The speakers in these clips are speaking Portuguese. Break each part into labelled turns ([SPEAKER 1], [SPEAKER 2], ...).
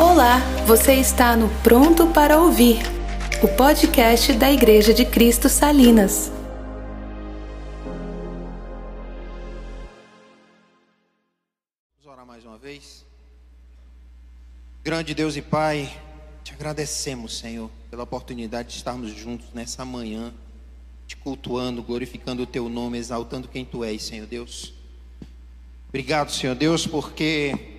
[SPEAKER 1] Olá, você está no Pronto para Ouvir, o podcast da Igreja de Cristo Salinas.
[SPEAKER 2] Vamos orar mais uma vez. Grande Deus e Pai, te agradecemos, Senhor, pela oportunidade de estarmos juntos nessa manhã, te cultuando, glorificando o teu nome, exaltando quem tu és, Senhor Deus. Obrigado, Senhor Deus, porque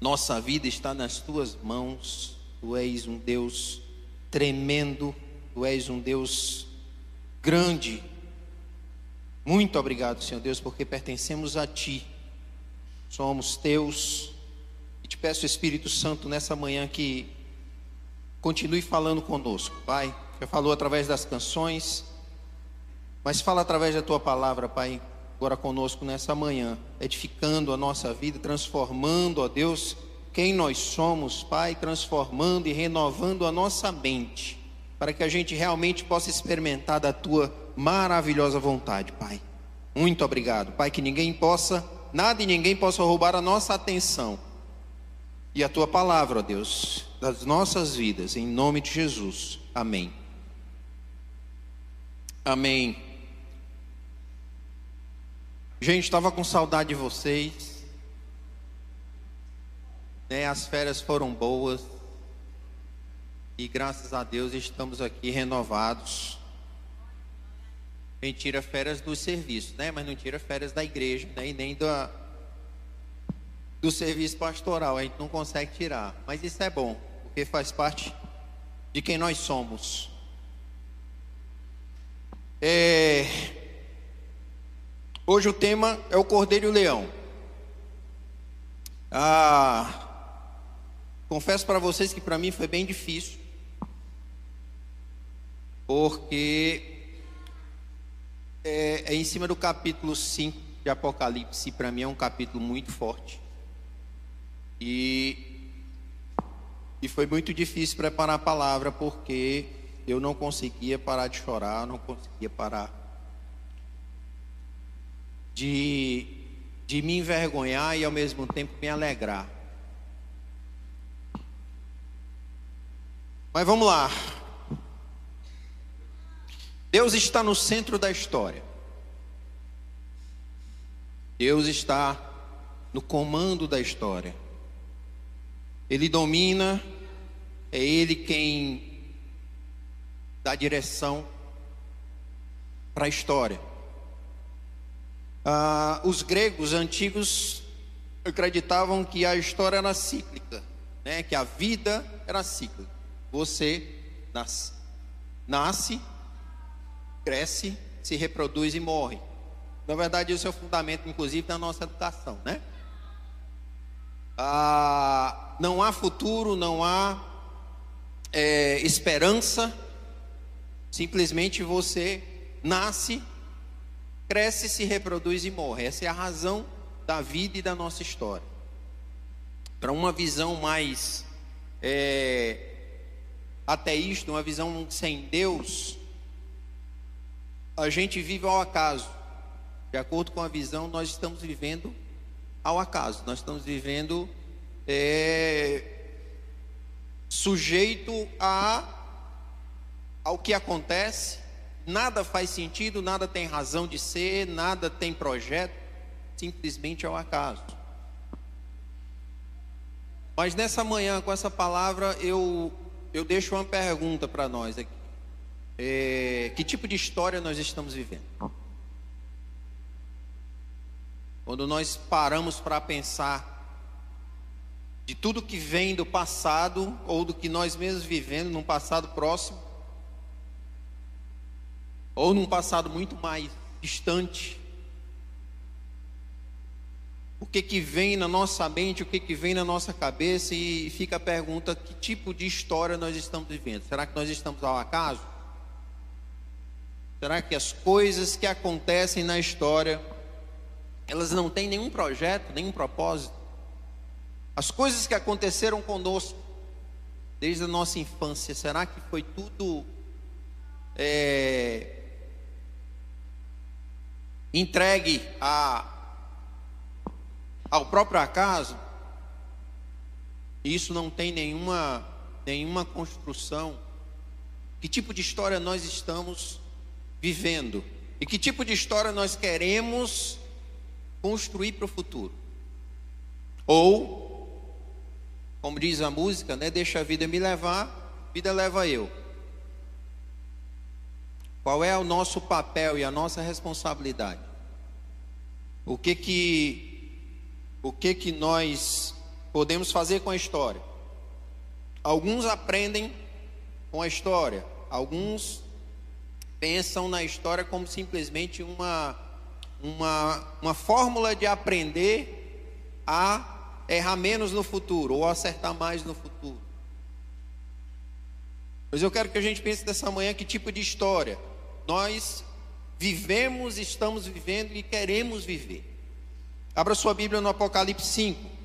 [SPEAKER 2] nossa vida está nas tuas mãos. Tu és um Deus tremendo, tu és um Deus grande. Muito obrigado, Senhor Deus, porque pertencemos a ti. Somos teus. E te peço, Espírito Santo, nessa manhã que continue falando conosco, Pai. Já falou através das canções, mas fala através da tua palavra, Pai agora conosco nessa manhã, edificando a nossa vida, transformando, ó Deus, quem nós somos, Pai, transformando e renovando a nossa mente, para que a gente realmente possa experimentar da tua maravilhosa vontade, Pai. Muito obrigado, Pai, que ninguém possa, nada e ninguém possa roubar a nossa atenção e a tua palavra, ó Deus, das nossas vidas, em nome de Jesus. Amém. Amém. Gente, estava com saudade de vocês. Né, as férias foram boas. E graças a Deus estamos aqui renovados. A gente tira férias do serviço, né? Mas não tira férias da igreja, né? E nem da, do serviço pastoral. A gente não consegue tirar. Mas isso é bom, porque faz parte de quem nós somos. É, Hoje o tema é o Cordeiro e o Leão. Ah, confesso para vocês que para mim foi bem difícil, porque é, é em cima do capítulo 5 de Apocalipse, para mim é um capítulo muito forte. E, e foi muito difícil preparar a palavra, porque eu não conseguia parar de chorar, não conseguia parar de, de me envergonhar e ao mesmo tempo me alegrar. Mas vamos lá. Deus está no centro da história. Deus está no comando da história. Ele domina, é Ele quem dá direção para a história. Ah, os gregos antigos acreditavam que a história era cíclica, né? que a vida era cíclica. Você nasce, nasce, cresce, se reproduz e morre. Na verdade, isso é o fundamento, inclusive, da nossa educação, né? Ah, não há futuro, não há é, esperança. Simplesmente você nasce, cresce, se reproduz e morre. Essa é a razão da vida e da nossa história. Para uma visão mais é, ateísta, uma visão sem Deus, a gente vive ao acaso. De acordo com a visão, nós estamos vivendo ao acaso. Nós estamos vivendo é, sujeito a ao que acontece nada faz sentido, nada tem razão de ser, nada tem projeto, simplesmente é o um acaso. Mas nessa manhã, com essa palavra, eu, eu deixo uma pergunta para nós aqui. É, que tipo de história nós estamos vivendo? Quando nós paramos para pensar de tudo que vem do passado ou do que nós mesmos vivendo num passado próximo, ou num passado muito mais distante. O que que vem na nossa mente, o que que vem na nossa cabeça e fica a pergunta: que tipo de história nós estamos vivendo? Será que nós estamos ao acaso? Será que as coisas que acontecem na história elas não têm nenhum projeto, nenhum propósito? As coisas que aconteceram conosco desde a nossa infância, será que foi tudo é, entregue a, ao próprio acaso? isso não tem nenhuma, nenhuma construção, que tipo de história nós estamos vivendo e que tipo de história nós queremos construir para o futuro. Ou, como diz a música, né, deixa a vida me levar, vida leva eu. Qual é o nosso papel e a nossa responsabilidade? O que que o que que nós podemos fazer com a história? Alguns aprendem com a história, alguns pensam na história como simplesmente uma uma, uma fórmula de aprender a errar menos no futuro ou acertar mais no futuro. Mas eu quero que a gente pense dessa manhã que tipo de história nós vivemos, estamos vivendo e queremos viver. Abra sua Bíblia no Apocalipse 5.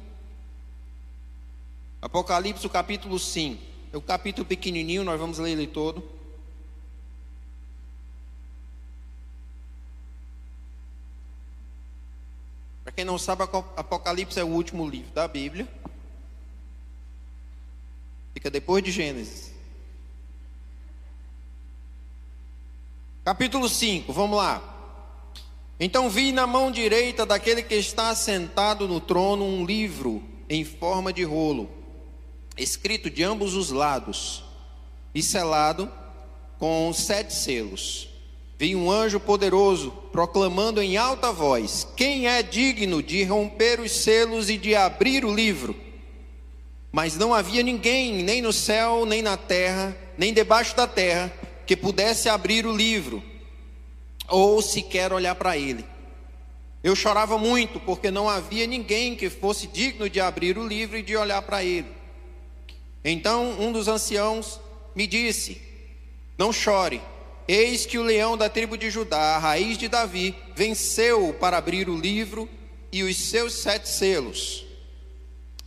[SPEAKER 2] Apocalipse, o capítulo 5. É o capítulo pequenininho, nós vamos ler ele todo. Para quem não sabe, Apocalipse é o último livro da Bíblia. Fica depois de Gênesis. Capítulo 5, vamos lá. Então vi na mão direita daquele que está sentado no trono um livro em forma de rolo, escrito de ambos os lados e selado com sete selos. Vi um anjo poderoso proclamando em alta voz: Quem é digno de romper os selos e de abrir o livro? Mas não havia ninguém, nem no céu, nem na terra, nem debaixo da terra, que pudesse abrir o livro ou sequer olhar para ele. Eu chorava muito porque não havia ninguém que fosse digno de abrir o livro e de olhar para ele. Então um dos anciãos me disse: Não chore, eis que o leão da tribo de Judá, a raiz de Davi, venceu para abrir o livro e os seus sete selos.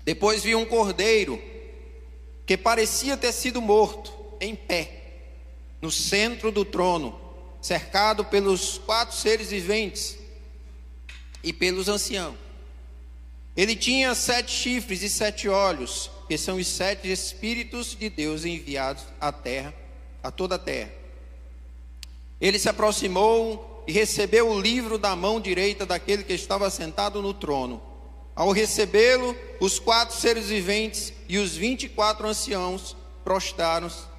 [SPEAKER 2] Depois vi um cordeiro que parecia ter sido morto, em pé no centro do trono, cercado pelos quatro seres viventes e pelos anciãos. Ele tinha sete chifres e sete olhos, que são os sete espíritos de Deus enviados à terra, a toda a terra. Ele se aproximou e recebeu o livro da mão direita daquele que estava sentado no trono. Ao recebê-lo, os quatro seres viventes e os vinte e quatro anciãos prostraram-se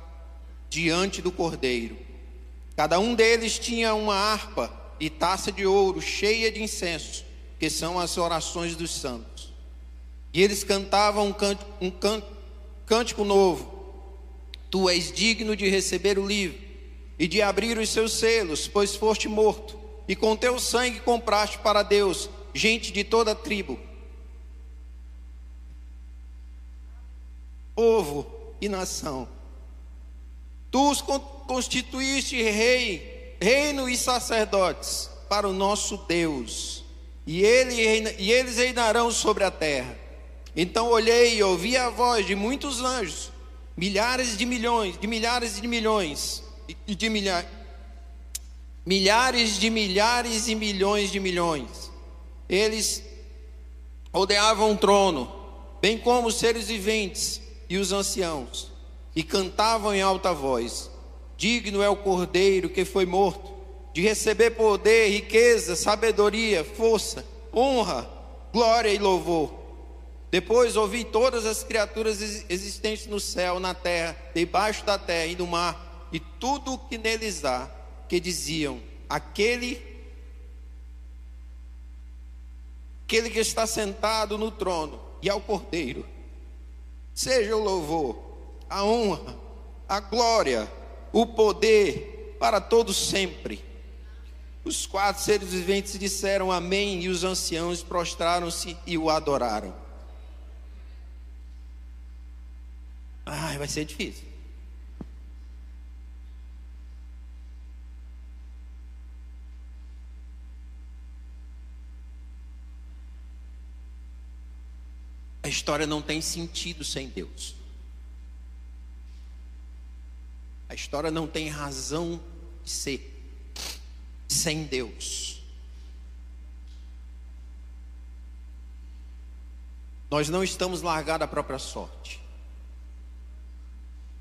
[SPEAKER 2] diante do cordeiro. Cada um deles tinha uma harpa e taça de ouro cheia de incenso, que são as orações dos santos. E eles cantavam um, cântico, um cântico novo: Tu és digno de receber o livro e de abrir os seus selos, pois foste morto, e com teu sangue compraste para Deus gente de toda a tribo, povo e nação. Tu os constituíste rei, reino e sacerdotes para o nosso Deus, e, ele, e eles reinarão sobre a terra. Então olhei e ouvi a voz de muitos anjos, milhares de milhões, de milhares de milhões, e de milhares, milhares de milhares e milhões de milhões. Eles rodeavam o trono, bem como os seres viventes e os anciãos e cantavam em alta voz: Digno é o cordeiro que foi morto, de receber poder, riqueza, sabedoria, força, honra, glória e louvor. Depois ouvi todas as criaturas existentes no céu, na terra, debaixo da terra e no mar, e tudo o que neles há, que diziam: Aquele aquele que está sentado no trono e ao cordeiro, seja o louvor, a honra, a glória, o poder para todos sempre. Os quatro seres viventes disseram amém e os anciãos prostraram-se e o adoraram. Ai, vai ser difícil. A história não tem sentido sem Deus. A história não tem razão de ser sem Deus. Nós não estamos largados à própria sorte.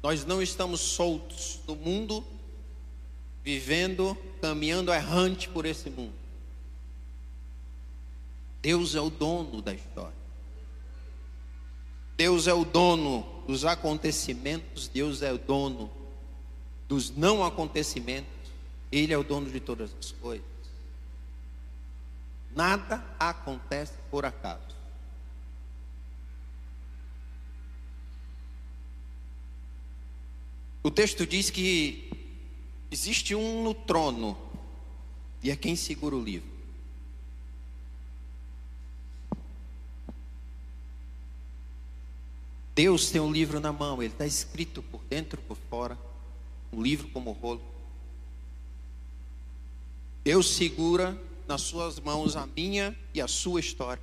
[SPEAKER 2] Nós não estamos soltos do mundo, vivendo, caminhando errante por esse mundo. Deus é o dono da história. Deus é o dono dos acontecimentos, Deus é o dono dos não acontecimentos, Ele é o dono de todas as coisas. Nada acontece por acaso. O texto diz que existe um no trono e é quem segura o livro. Deus tem um livro na mão, ele está escrito por dentro e por fora, um livro como rolo. Deus segura nas suas mãos a minha e a sua história.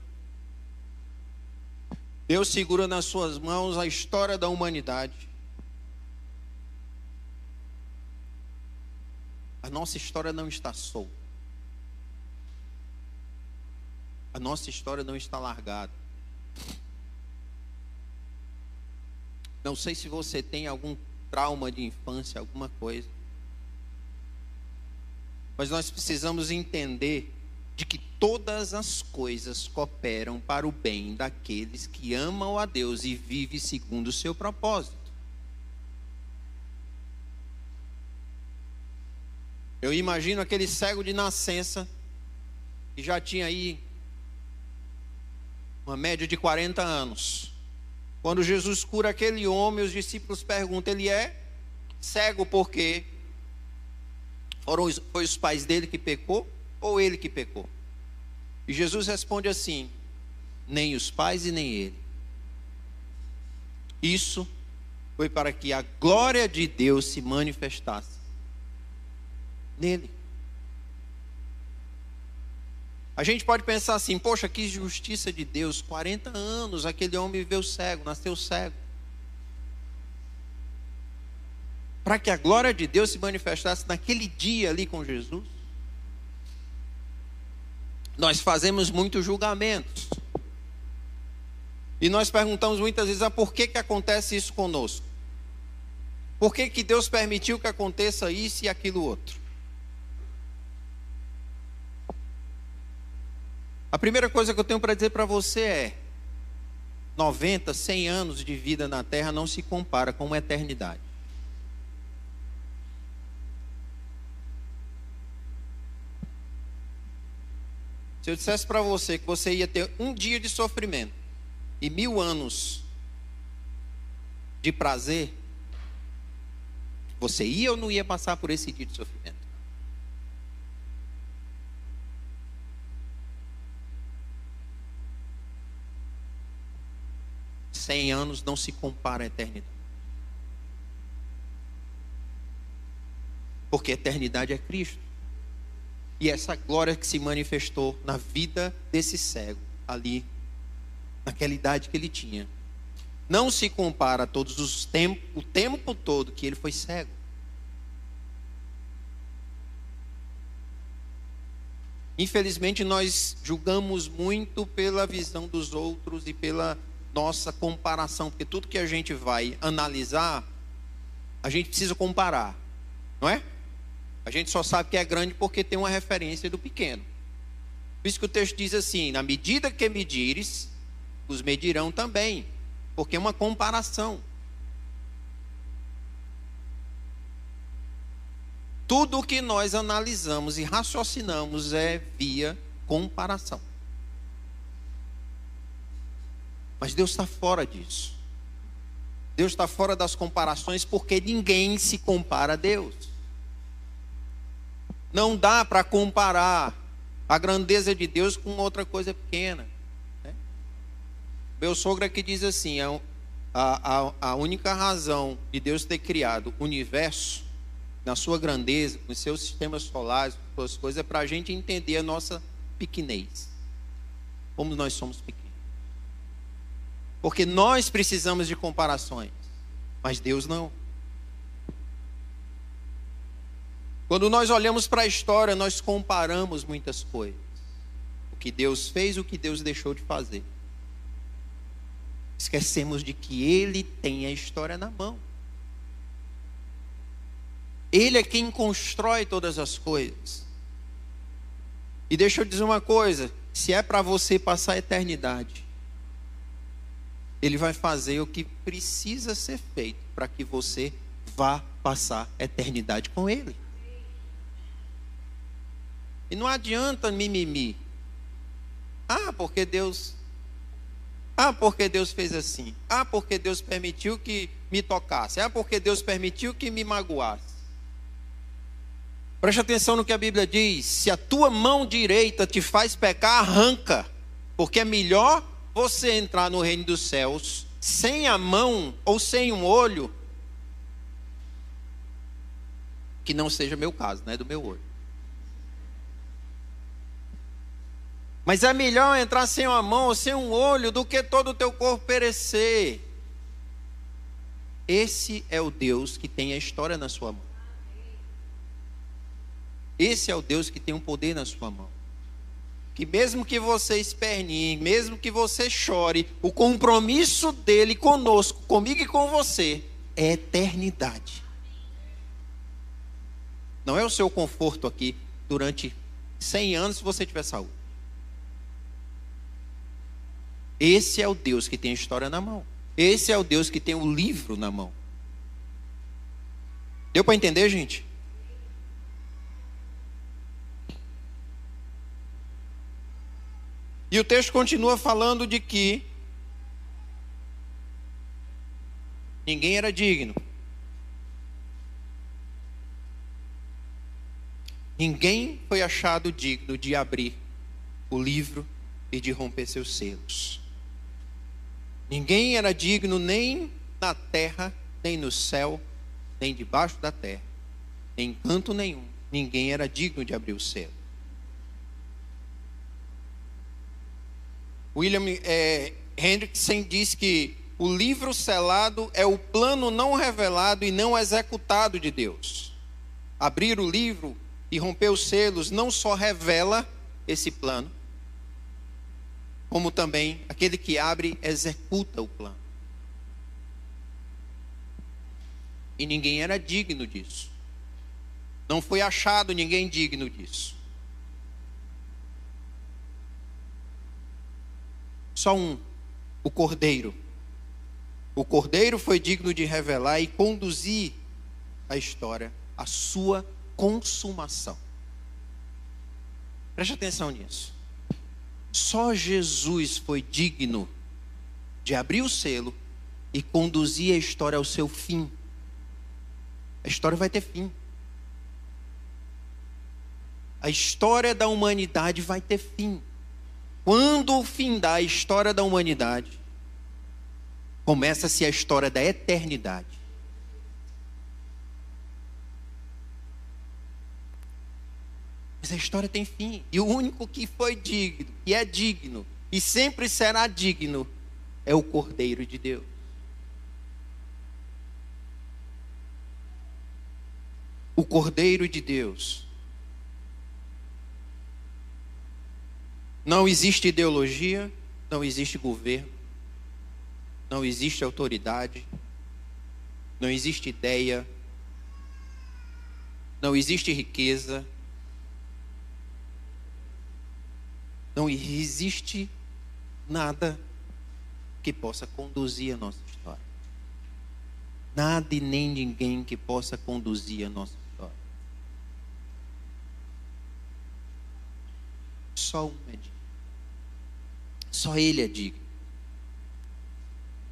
[SPEAKER 2] Deus segura nas suas mãos a história da humanidade. A nossa história não está solta. A nossa história não está largada. Não sei se você tem algum trauma de infância, alguma coisa. Mas nós precisamos entender de que todas as coisas cooperam para o bem daqueles que amam a Deus e vivem segundo o seu propósito. Eu imagino aquele cego de nascença que já tinha aí uma média de 40 anos. Quando Jesus cura aquele homem, os discípulos perguntam: ele é cego porque foram os, foi os pais dele que pecou ou ele que pecou? E Jesus responde assim: nem os pais e nem ele. Isso foi para que a glória de Deus se manifestasse nele. A gente pode pensar assim: poxa, que justiça de Deus, 40 anos, aquele homem viveu cego, nasceu cego. Para que a glória de Deus se manifestasse naquele dia ali com Jesus. Nós fazemos muitos julgamentos. E nós perguntamos muitas vezes: ah, por que, que acontece isso conosco? Por que, que Deus permitiu que aconteça isso e aquilo outro? A primeira coisa que eu tenho para dizer para você é: 90, 100 anos de vida na terra não se compara com uma eternidade. Se eu dissesse para você que você ia ter um dia de sofrimento e mil anos de prazer, você ia ou não ia passar por esse dia de sofrimento? Cem anos não se compara à eternidade. Porque a eternidade é Cristo. E essa glória que se manifestou na vida desse cego, ali, naquela idade que ele tinha, não se compara a todos os tempos, o tempo todo que ele foi cego. Infelizmente, nós julgamos muito pela visão dos outros e pela nossa comparação, porque tudo que a gente vai analisar, a gente precisa comparar, não é? A gente só sabe que é grande porque tem uma referência do pequeno. Por isso que o texto diz assim: na medida que medires, os medirão também, porque é uma comparação. Tudo o que nós analisamos e raciocinamos é via comparação. Mas Deus está fora disso. Deus está fora das comparações porque ninguém se compara a Deus. Não dá para comparar a grandeza de Deus com outra coisa pequena. Né? Meu sogro aqui diz assim: a, a, a única razão de Deus ter criado o universo, na sua grandeza, com seus sistemas solares, com suas coisas, é para a gente entender a nossa pequenez. Como nós somos pequenos. Porque nós precisamos de comparações, mas Deus não. Quando nós olhamos para a história, nós comparamos muitas coisas. O que Deus fez, o que Deus deixou de fazer. Esquecemos de que Ele tem a história na mão. Ele é quem constrói todas as coisas. E deixa eu dizer uma coisa: se é para você passar a eternidade, Ele vai fazer o que precisa ser feito para que você vá passar a eternidade com Ele. E não adianta mimimi. Ah, porque Deus. Ah, porque Deus fez assim. Ah, porque Deus permitiu que me tocasse. Ah, porque Deus permitiu que me magoasse. Preste atenção no que a Bíblia diz: se a tua mão direita te faz pecar, arranca, porque é melhor você entrar no reino dos céus sem a mão ou sem um olho, que não seja meu caso, né, do meu olho. Mas é melhor entrar sem uma mão ou sem um olho do que todo o teu corpo perecer. Esse é o Deus que tem a história na sua mão. Esse é o Deus que tem um poder na sua mão. Que mesmo que você espernie, mesmo que você chore, o compromisso dele conosco, comigo e com você, é eternidade. Não é o seu conforto aqui durante 100 anos se você tiver saúde. Esse é o Deus que tem a história na mão. Esse é o Deus que tem o livro na mão. Deu para entender, gente? E o texto continua falando de que ninguém era digno. Ninguém foi achado digno de abrir o livro e de romper seus selos. Ninguém era digno nem na terra, nem no céu, nem debaixo da terra, em canto nenhum. Ninguém era digno de abrir o selo. William é, Hendrickson diz que o livro selado é o plano não revelado e não executado de Deus. Abrir o livro e romper os selos não só revela esse plano, como também aquele que abre executa o plano. E ninguém era digno disso. Não foi achado ninguém digno disso. Só um, o Cordeiro. O Cordeiro foi digno de revelar e conduzir a história, a sua consumação. Preste atenção nisso. Só Jesus foi digno de abrir o selo e conduzir a história ao seu fim. A história vai ter fim. A história da humanidade vai ter fim. Quando o fim da história da humanidade, começa-se a história da eternidade. Mas a história tem fim. E o único que foi digno, e é digno, e sempre será digno, é o Cordeiro de Deus. O Cordeiro de Deus. Não existe ideologia, não existe governo, não existe autoridade, não existe ideia, não existe riqueza, Não existe nada que possa conduzir a nossa história. Nada e nem ninguém que possa conduzir a nossa história. Só um é. Só Ele é digno.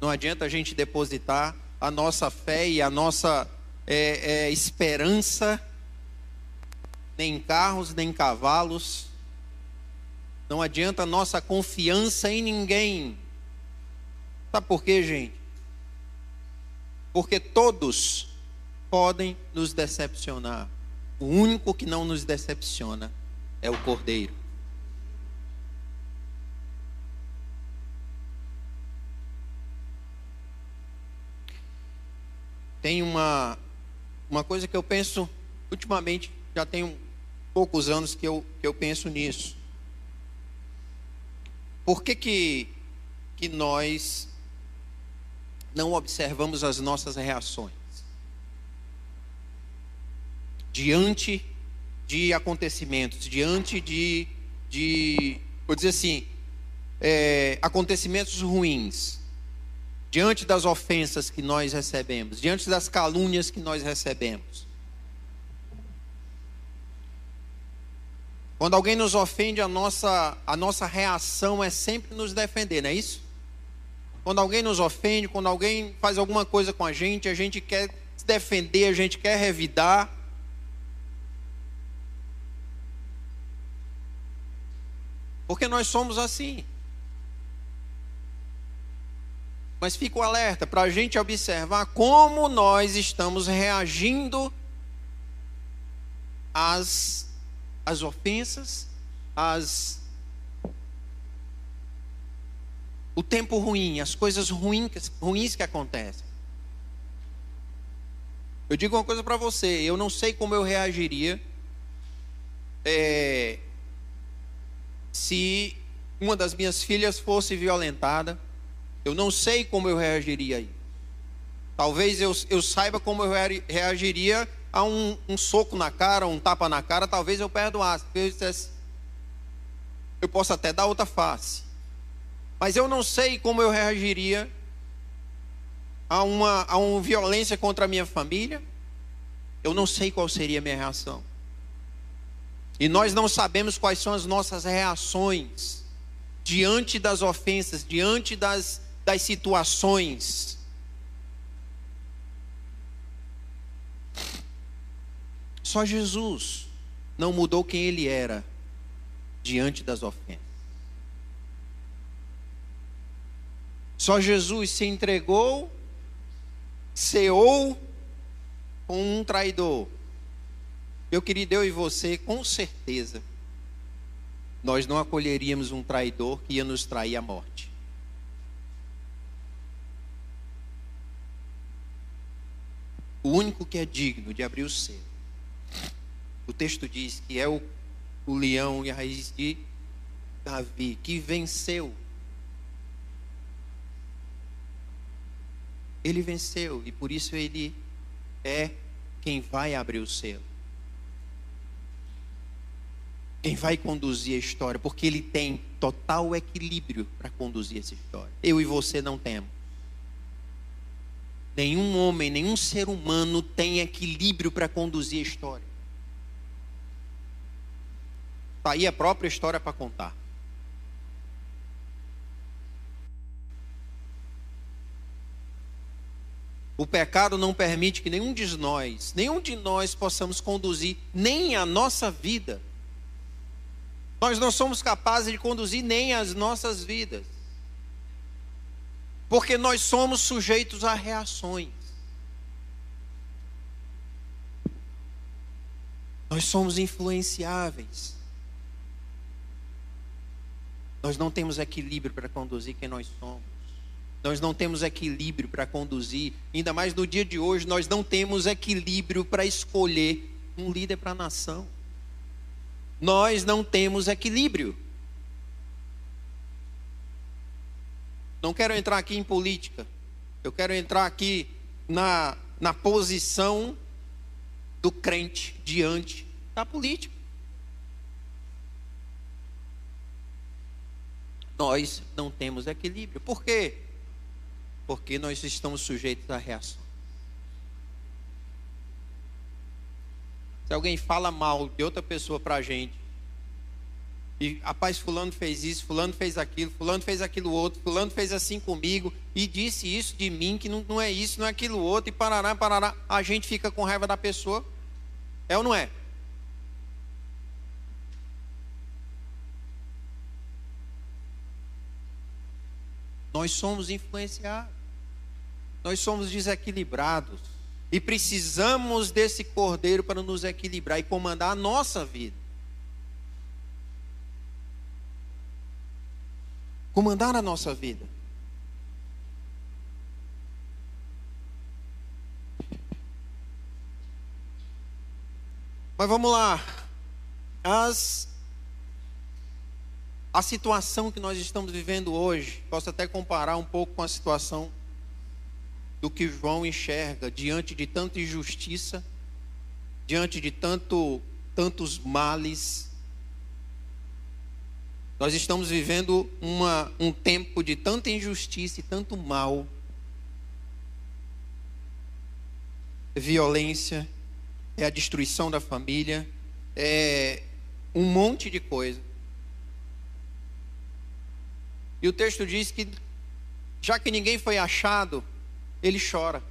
[SPEAKER 2] Não adianta a gente depositar a nossa fé e a nossa é, é, esperança nem em carros, nem em cavalos, não adianta nossa confiança em ninguém. Sabe por quê, gente? Porque todos podem nos decepcionar. O único que não nos decepciona é o Cordeiro. Tem uma, uma coisa que eu penso, ultimamente, já tem poucos anos que eu, que eu penso nisso. Por que, que, que nós não observamos as nossas reações diante de acontecimentos, diante de, de vou dizer assim, é, acontecimentos ruins, diante das ofensas que nós recebemos, diante das calúnias que nós recebemos. Quando alguém nos ofende, a nossa, a nossa reação é sempre nos defender, não é isso? Quando alguém nos ofende, quando alguém faz alguma coisa com a gente, a gente quer se defender, a gente quer revidar. Porque nós somos assim. Mas fico alerta para a gente observar como nós estamos reagindo às, às ofensas, às, o tempo ruim, as coisas ruins, ruins que acontecem. Eu digo uma coisa para você, eu não sei como eu reagiria é, se uma das minhas filhas fosse violentada eu não sei como eu reagiria aí. Talvez eu, eu saiba como eu reagiria a um, um, soco na cara, um tapa na cara, talvez eu perdoasse. Eu, dissesse, eu posso até dar outra face. Mas eu não sei como eu reagiria a uma, a uma violência contra a minha família. Eu não sei qual seria a minha reação. E nós não sabemos quais são as nossas reações diante das ofensas, diante das das situações. Só Jesus não mudou quem ele era diante das ofensas. Só Jesus se entregou, ceou com um traidor. Meu querido, eu e você, com certeza, nós não acolheríamos um traidor que ia nos trair à morte. o único que é digno de abrir o selo. O texto diz que é o, o leão e a raiz de Davi, que venceu. Ele venceu e por isso ele é quem vai abrir o selo. Quem vai conduzir a história, porque ele tem total equilíbrio para conduzir essa história. Eu e você não temos. Nenhum homem, nenhum ser humano tem equilíbrio para conduzir a história. Está aí a própria história para contar. O pecado não permite que nenhum de nós, nenhum de nós possamos conduzir nem a nossa vida. Nós não somos capazes de conduzir nem as nossas vidas. Porque nós somos sujeitos a reações. Nós somos influenciáveis. Nós não temos equilíbrio para conduzir quem nós somos. Nós não temos equilíbrio para conduzir, ainda mais no dia de hoje, nós não temos equilíbrio para escolher um líder para a nação. Nós não temos equilíbrio. Não quero entrar aqui em política. Eu quero entrar aqui na, na posição do crente diante da política. Nós não temos equilíbrio. Por quê? Porque nós estamos sujeitos à reação. Se alguém fala mal de outra pessoa para a gente, e, rapaz, fulano fez isso, fulano fez aquilo, fulano fez aquilo outro, fulano fez assim comigo e disse isso de mim, que não, não é isso, não é aquilo outro, e parará, parará. A gente fica com raiva da pessoa. É ou não é? Nós somos influenciados. Nós somos desequilibrados. E precisamos desse cordeiro para nos equilibrar e comandar a nossa vida. Comandar a nossa vida. Mas vamos lá. As, a situação que nós estamos vivendo hoje, posso até comparar um pouco com a situação do que João enxerga diante de tanta injustiça, diante de tanto, tantos males. Nós estamos vivendo uma, um tempo de tanta injustiça e tanto mal, violência, é a destruição da família, é um monte de coisa. E o texto diz que, já que ninguém foi achado, ele chora.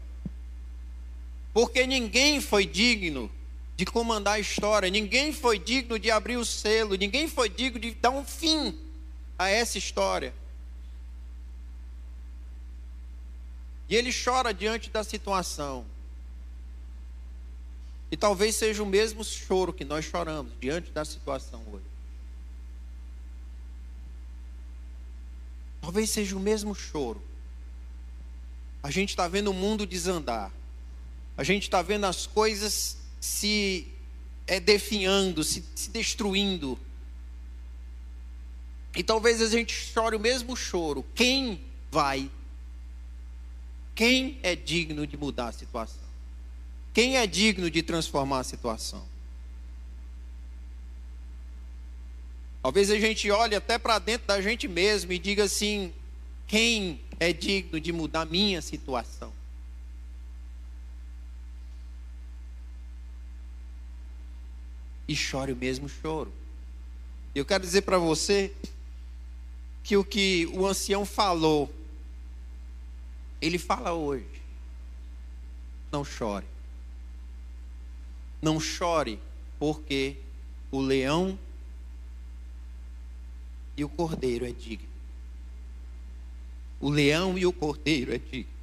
[SPEAKER 2] Porque ninguém foi digno de comandar a história, ninguém foi digno de abrir o selo, ninguém foi digno de dar um fim a essa história. E ele chora diante da situação. E talvez seja o mesmo choro que nós choramos diante da situação hoje. Talvez seja o mesmo choro. A gente está vendo o mundo desandar. A gente está vendo as coisas se é, definhando, se, se destruindo. E talvez a gente chore o mesmo choro. Quem vai? Quem é digno de mudar a situação? Quem é digno de transformar a situação? Talvez a gente olhe até para dentro da gente mesmo e diga assim: quem é digno de mudar minha situação? E chore o mesmo choro. Eu quero dizer para você que o que o ancião falou, ele fala hoje. Não chore. Não chore, porque o leão e o cordeiro é digno. O leão e o cordeiro é digno.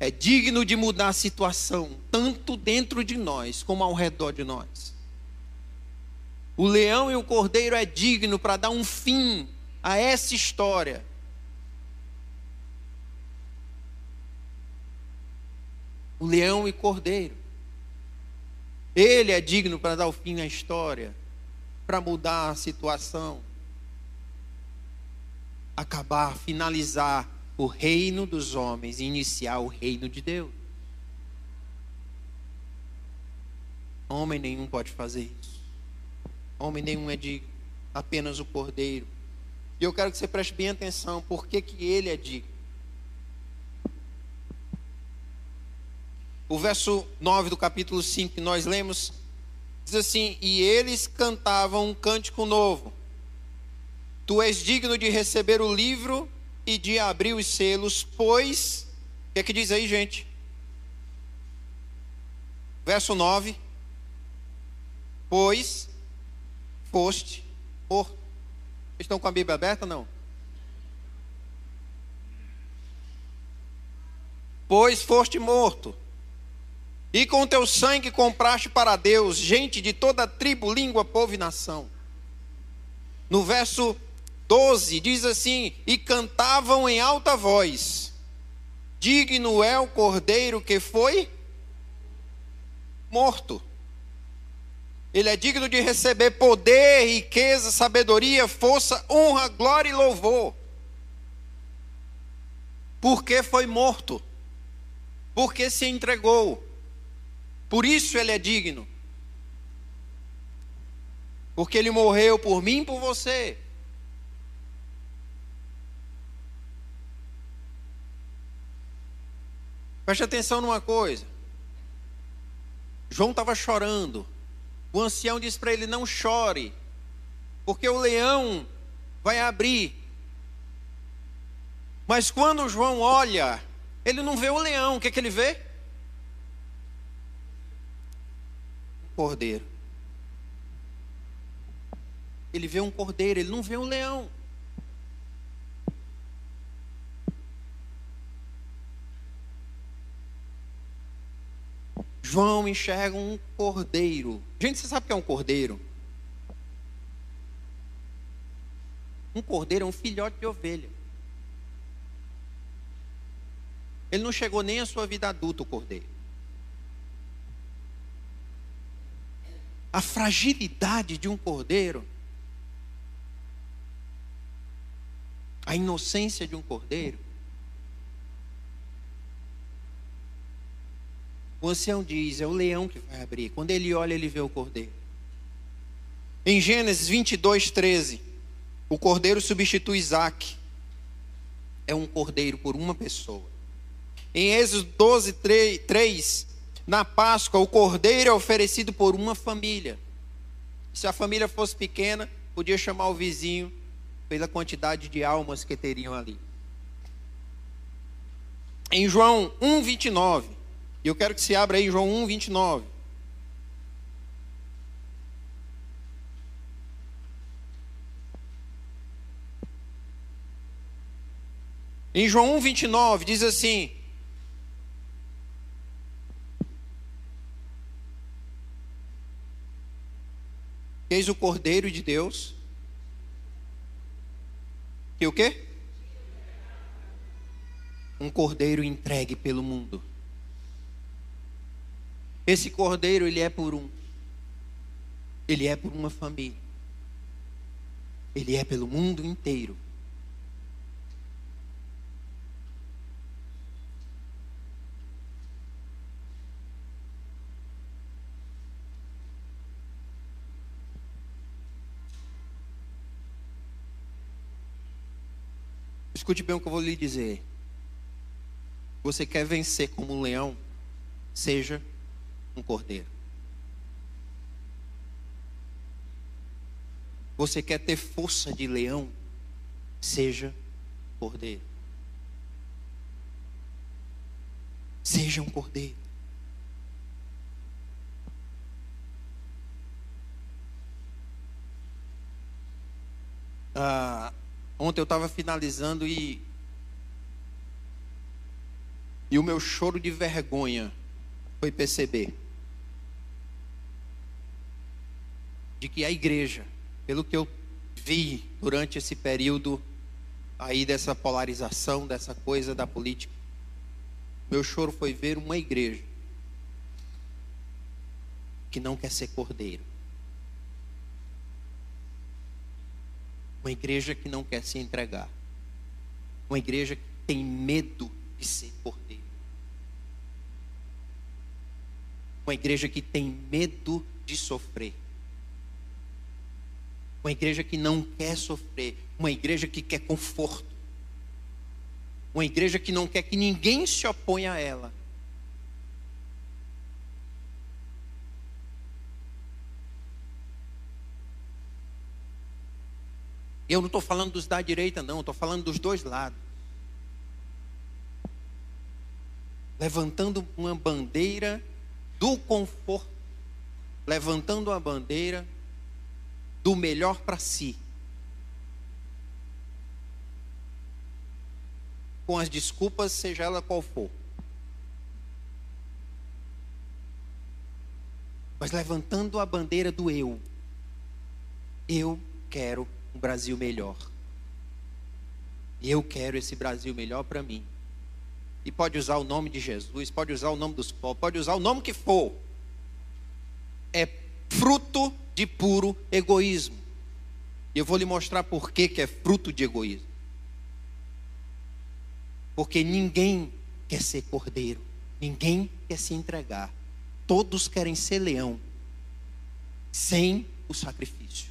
[SPEAKER 2] É digno de mudar a situação, tanto dentro de nós como ao redor de nós. O leão e o cordeiro é digno para dar um fim a essa história. O leão e cordeiro. Ele é digno para dar o fim à história, para mudar a situação, acabar, finalizar o reino dos homens e iniciar o reino de Deus. Homem nenhum pode fazer isso. Homem nenhum é digno, apenas o Cordeiro. E eu quero que você preste bem atenção, por que, ele é digno. O verso 9 do capítulo 5 que nós lemos diz assim: E eles cantavam um cântico novo. Tu és digno de receber o livro e de abrir os selos, pois. O que é que diz aí, gente? Verso 9. Pois foste morto. Estão com a Bíblia aberta não? Pois foste morto e com teu sangue compraste para Deus gente de toda tribo, língua, povo e nação. No verso 12 diz assim: E cantavam em alta voz: Digno é o cordeiro que foi morto. Ele é digno de receber poder, riqueza, sabedoria, força, honra, glória e louvor. Porque foi morto. Porque se entregou por isso ele é digno. Porque ele morreu por mim e por você. Preste atenção numa coisa. João estava chorando. O ancião disse para ele: Não chore, porque o leão vai abrir. Mas quando João olha, ele não vê o leão, o que, é que ele vê? cordeiro. Ele vê um cordeiro, ele não vê um leão. João enxerga um cordeiro. Gente, você sabe o que é um cordeiro? Um cordeiro é um filhote de ovelha. Ele não chegou nem à sua vida adulta, o cordeiro. a fragilidade de um cordeiro, a inocência de um cordeiro, O ancião diz: é o leão que vai abrir. Quando ele olha, ele vê o cordeiro. Em Gênesis 22, 13, o cordeiro substitui Isaac. É um cordeiro por uma pessoa. Em Êxodo 12, 3, 3, na Páscoa, o cordeiro é oferecido por uma família. Se a família fosse pequena, podia chamar o vizinho pela quantidade de almas que teriam ali. Em João 1, 29, e eu quero que se abra aí João 1, 29. Em João 1, 29, diz assim: Eis o Cordeiro de Deus. E o quê? Um cordeiro entregue pelo mundo. Esse cordeiro, ele é por um. Ele é por uma família. Ele é pelo mundo inteiro. Escute bem o que eu vou lhe dizer. Você quer vencer como um leão? Seja um cordeiro. Você quer ter força de leão? Seja cordeiro. Seja um cordeiro. Ah, ontem eu estava finalizando e e o meu choro de vergonha foi perceber de que a igreja, pelo que eu vi durante esse período aí dessa polarização, dessa coisa da política, meu choro foi ver uma igreja que não quer ser cordeiro. Uma igreja que não quer se entregar. Uma igreja que tem medo de ser cordeiro. Uma igreja que tem medo de sofrer. Uma igreja que não quer sofrer. Uma igreja que quer conforto. Uma igreja que não quer que ninguém se oponha a ela. Eu não estou falando dos da direita, não, estou falando dos dois lados. Levantando uma bandeira do conforto, levantando a bandeira do melhor para si. Com as desculpas, seja ela qual for. Mas levantando a bandeira do eu. Eu quero um Brasil melhor. Eu quero esse Brasil melhor para mim. E pode usar o nome de Jesus, pode usar o nome dos povos, pode usar o nome que for. É fruto de puro egoísmo. E eu vou lhe mostrar por que, que é fruto de egoísmo. Porque ninguém quer ser cordeiro, ninguém quer se entregar. Todos querem ser leão, sem o sacrifício.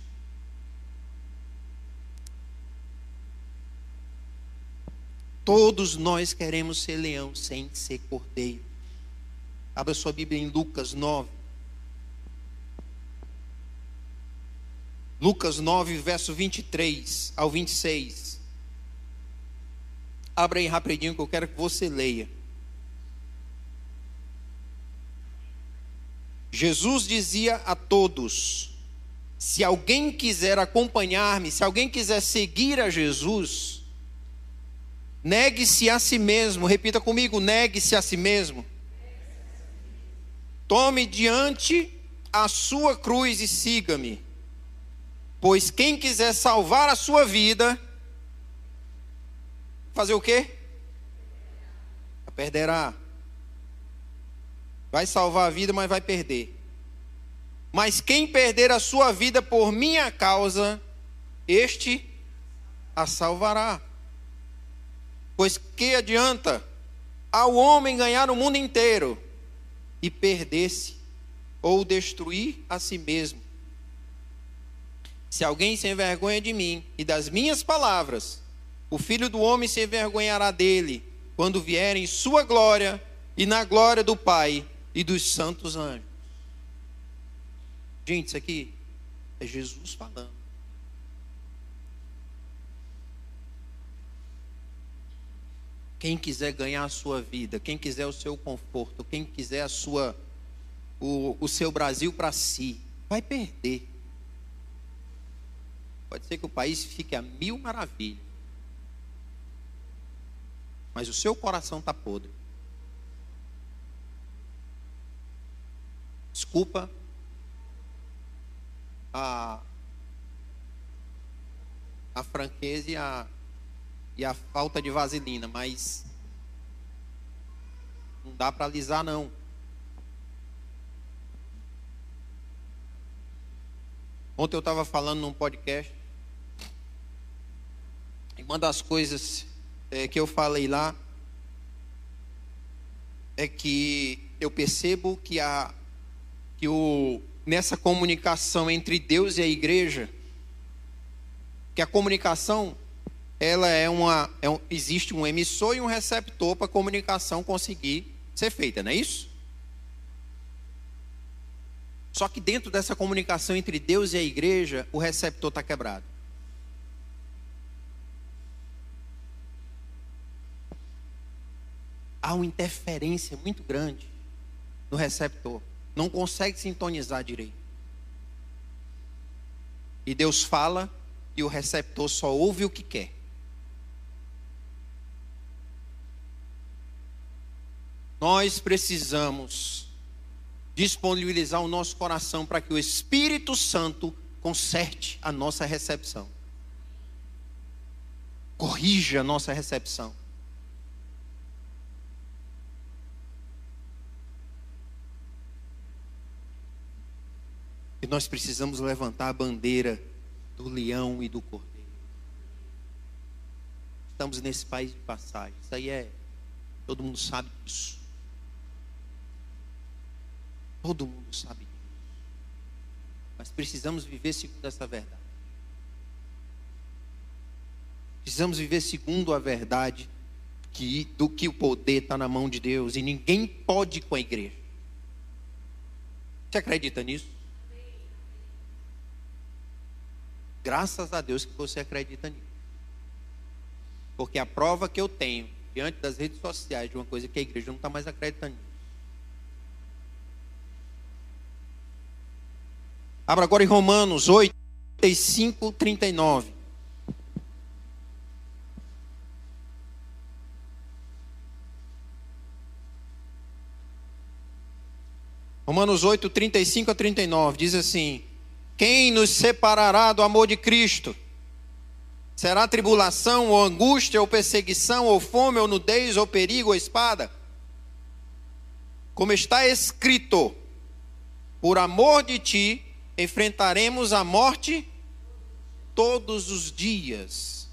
[SPEAKER 2] Todos nós queremos ser leão sem ser cordeiro. Abra sua Bíblia em Lucas 9. Lucas 9, verso 23 ao 26. Abra aí rapidinho que eu quero que você leia. Jesus dizia a todos: se alguém quiser acompanhar-me, se alguém quiser seguir a Jesus, Negue-se a si mesmo. Repita comigo: negue-se a si mesmo. Tome diante a sua cruz e siga-me. Pois quem quiser salvar a sua vida, fazer o quê? Perderá. Vai salvar a vida, mas vai perder. Mas quem perder a sua vida por minha causa, este a salvará. Pois que adianta ao homem ganhar o mundo inteiro e perder-se, ou destruir a si mesmo. Se alguém se envergonha de mim e das minhas palavras, o filho do homem se envergonhará dele, quando vier em sua glória e na glória do Pai e dos santos anjos. Gente, isso aqui é Jesus falando. Quem quiser ganhar a sua vida, quem quiser o seu conforto, quem quiser a sua, o, o seu Brasil para si, vai perder. Pode ser que o país fique a mil maravilhas, mas o seu coração está podre. Desculpa a, a franqueza e a, e a falta de vaselina, mas não dá para alisar não. Ontem eu estava falando num podcast uma das coisas é, que eu falei lá é que eu percebo que a que o nessa comunicação entre Deus e a igreja que a comunicação ela é uma. É um, existe um emissor e um receptor para a comunicação conseguir ser feita, não é isso? Só que dentro dessa comunicação entre Deus e a igreja, o receptor está quebrado. Há uma interferência muito grande no receptor. Não consegue sintonizar direito. E Deus fala e o receptor só ouve o que quer. Nós precisamos disponibilizar o nosso coração para que o Espírito Santo conserte a nossa recepção. Corrija a nossa recepção. E nós precisamos levantar a bandeira do leão e do cordeiro. Estamos nesse país de passagem. Isso aí é. Todo mundo sabe disso. Todo mundo sabe disso. Mas precisamos viver segundo essa verdade. Precisamos viver segundo a verdade que, do que o poder está na mão de Deus e ninguém pode com a igreja. Você acredita nisso? Graças a Deus que você acredita nisso. Porque a prova que eu tenho diante das redes sociais de uma coisa que a igreja não está mais acreditando nisso. Abra agora em Romanos 8, 35, 39. Romanos 8, 35 a 39 diz assim: Quem nos separará do amor de Cristo? Será tribulação, ou angústia, ou perseguição, ou fome, ou nudez, ou perigo, ou espada? Como está escrito: Por amor de ti, enfrentaremos a morte todos os dias.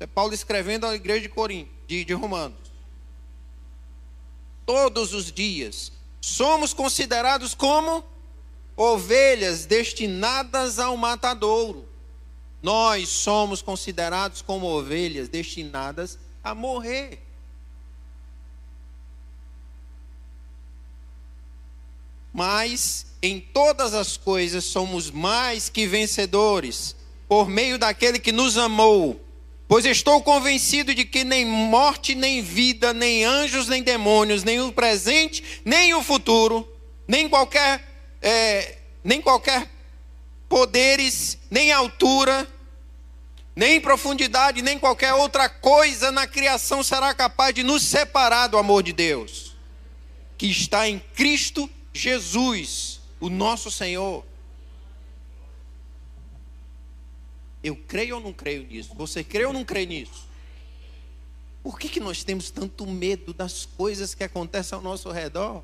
[SPEAKER 2] É Paulo escrevendo à igreja de Corinto, de, de Romanos. Todos os dias. Somos considerados como ovelhas destinadas ao matadouro. Nós somos considerados como ovelhas destinadas a morrer. Mas em todas as coisas somos mais que vencedores, por meio daquele que nos amou. Pois estou convencido de que nem morte, nem vida, nem anjos, nem demônios, nem o presente, nem o futuro, nem qualquer, é, nem qualquer poderes, nem altura, nem profundidade, nem qualquer outra coisa na criação será capaz de nos separar do amor de Deus, que está em Cristo Jesus o nosso Senhor. Eu creio ou não creio nisso? Você crê ou não crê nisso? Por que, que nós temos tanto medo das coisas que acontecem ao nosso redor?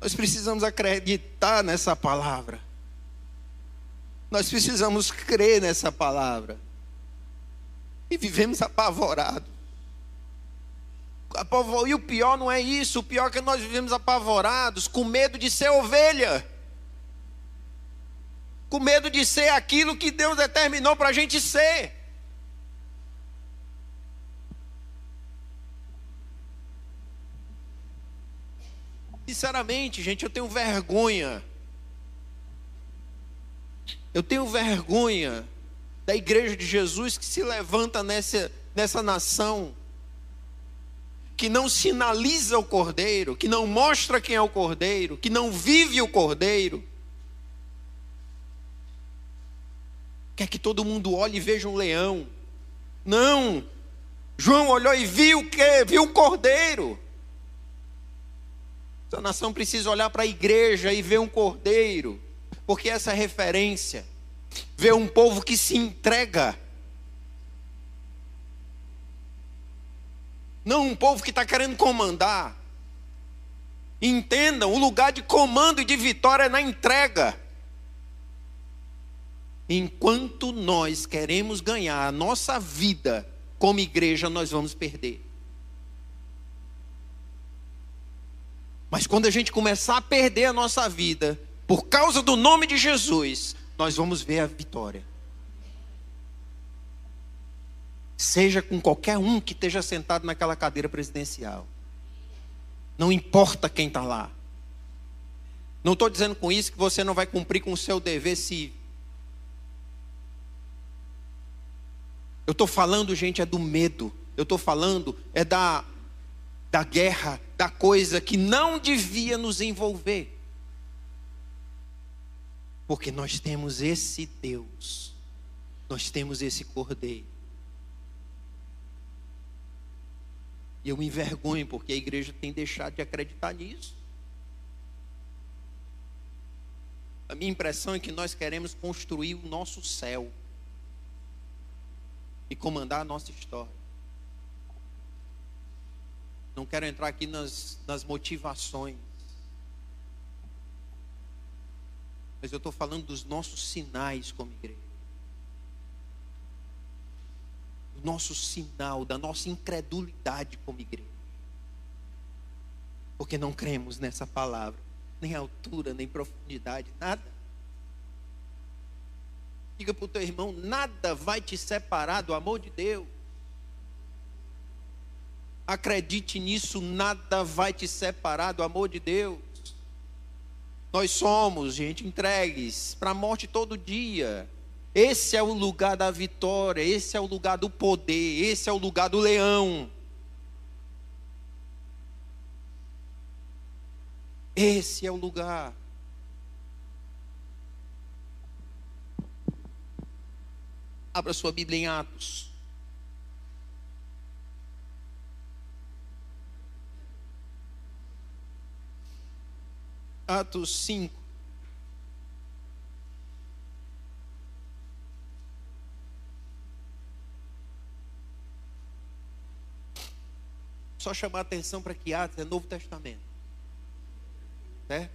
[SPEAKER 2] Nós precisamos acreditar nessa palavra. Nós precisamos crer nessa palavra. E vivemos apavorados. E o pior não é isso, o pior é que nós vivemos apavorados, com medo de ser ovelha, com medo de ser aquilo que Deus determinou para a gente ser. Sinceramente, gente, eu tenho vergonha. Eu tenho vergonha da igreja de Jesus que se levanta nessa, nessa nação, que não sinaliza o cordeiro, que não mostra quem é o cordeiro, que não vive o cordeiro. Quer que todo mundo olhe e veja um leão. Não. João olhou e viu o quê? Viu o cordeiro. Essa nação precisa olhar para a igreja e ver um cordeiro, porque essa é referência. Ver um povo que se entrega. Não um povo que está querendo comandar. Entendam, o lugar de comando e de vitória é na entrega. Enquanto nós queremos ganhar a nossa vida como igreja, nós vamos perder. Mas quando a gente começar a perder a nossa vida, por causa do nome de Jesus, nós vamos ver a vitória. Seja com qualquer um que esteja sentado naquela cadeira presidencial. Não importa quem está lá. Não estou dizendo com isso que você não vai cumprir com o seu dever cívico. Eu estou falando, gente, é do medo. Eu estou falando é da, da guerra, da coisa que não devia nos envolver. Porque nós temos esse Deus, nós temos esse Cordeiro. E eu me envergonho porque a igreja tem deixado de acreditar nisso. A minha impressão é que nós queremos construir o nosso céu e comandar a nossa história. Não quero entrar aqui nas, nas motivações. Mas eu estou falando dos nossos sinais como igreja. O nosso sinal da nossa incredulidade como igreja. Porque não cremos nessa palavra, nem altura, nem profundidade, nada. Diga para o teu irmão: nada vai te separar do amor de Deus. Acredite nisso, nada vai te separar do amor de Deus. Nós somos, gente, entregues para a morte todo dia. Esse é o lugar da vitória, esse é o lugar do poder, esse é o lugar do leão. Esse é o lugar. Abra sua Bíblia em Atos. Atos 5. Só chamar atenção para que Atos é Novo Testamento. Né?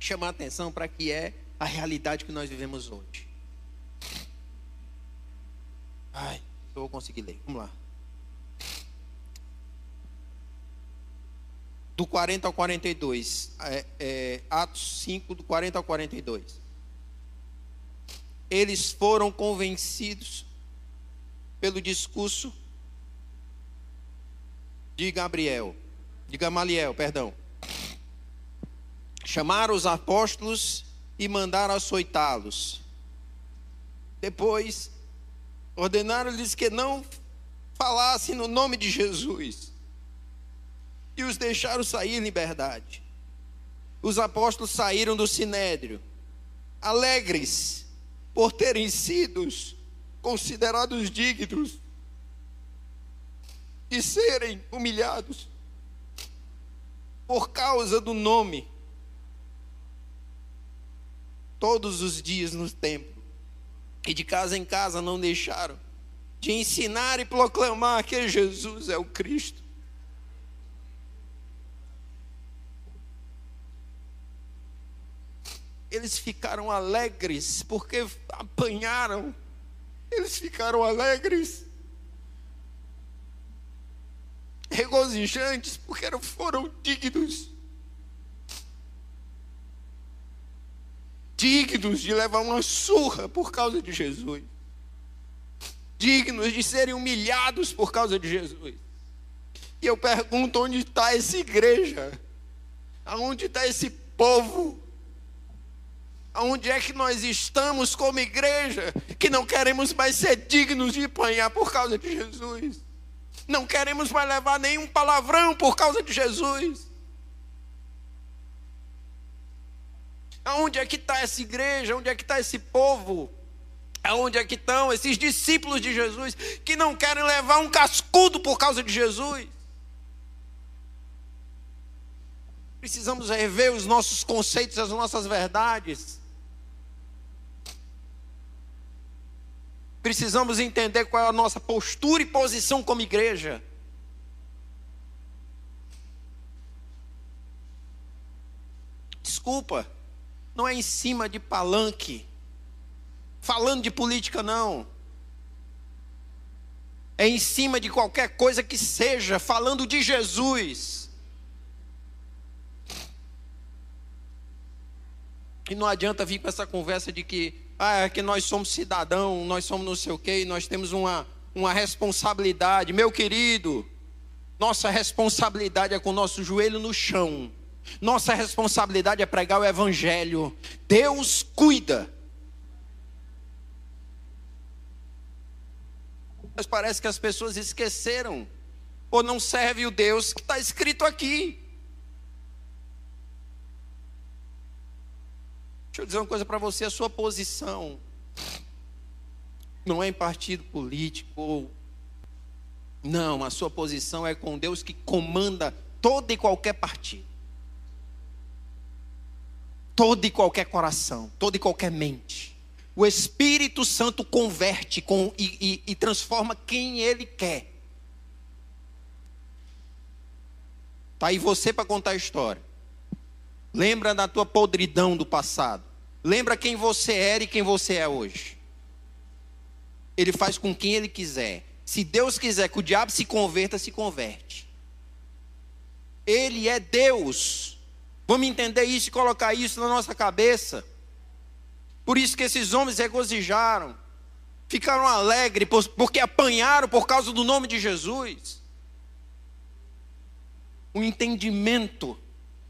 [SPEAKER 2] Chamar atenção para que é a realidade que nós vivemos hoje. Ai, eu vou conseguir ler. Vamos lá. Do 40 ao 42. É, é, Atos 5, do 40 ao 42. Eles foram convencidos pelo discurso de Gabriel, de Gamaliel, perdão. Chamaram os apóstolos e mandaram açoitá-los. Depois, ordenaram-lhes que não falassem no nome de Jesus e os deixaram sair em liberdade. Os apóstolos saíram do sinédrio, alegres por terem sido considerados dignos de serem humilhados por causa do nome, todos os dias no templo, e de casa em casa não deixaram de ensinar e proclamar que Jesus é o Cristo. Eles ficaram alegres porque apanharam. Eles ficaram alegres. regozijantes porque foram dignos. Dignos de levar uma surra por causa de Jesus. Dignos de serem humilhados por causa de Jesus. E eu pergunto: onde está essa igreja? Aonde está esse povo? Aonde é que nós estamos como igreja que não queremos mais ser dignos de apanhar por causa de Jesus? Não queremos mais levar nenhum palavrão por causa de Jesus? Aonde é que está essa igreja? Onde é que está esse povo? Aonde é que estão esses discípulos de Jesus que não querem levar um cascudo por causa de Jesus? Precisamos rever os nossos conceitos, as nossas verdades. Precisamos entender qual é a nossa postura e posição como igreja. Desculpa, não é em cima de palanque, falando de política, não. É em cima de qualquer coisa que seja, falando de Jesus. E não adianta vir com essa conversa de que, ah, é que nós somos cidadão, nós somos não sei o quê, nós temos uma, uma responsabilidade. Meu querido, nossa responsabilidade é com o nosso joelho no chão. Nossa responsabilidade é pregar o Evangelho. Deus cuida. Mas parece que as pessoas esqueceram, ou não serve o Deus que está escrito aqui. Deixa eu dizer uma coisa para você: a sua posição não é em partido político. Não, a sua posição é com Deus que comanda todo e qualquer partido. Todo e qualquer coração, toda e qualquer mente. O Espírito Santo converte com, e, e, e transforma quem Ele quer. Está aí você para contar a história. Lembra da tua podridão do passado. Lembra quem você era e quem você é hoje. Ele faz com quem ele quiser. Se Deus quiser que o diabo se converta, se converte. Ele é Deus. Vamos entender isso e colocar isso na nossa cabeça. Por isso que esses homens regozijaram, ficaram alegres, porque apanharam por causa do nome de Jesus. O entendimento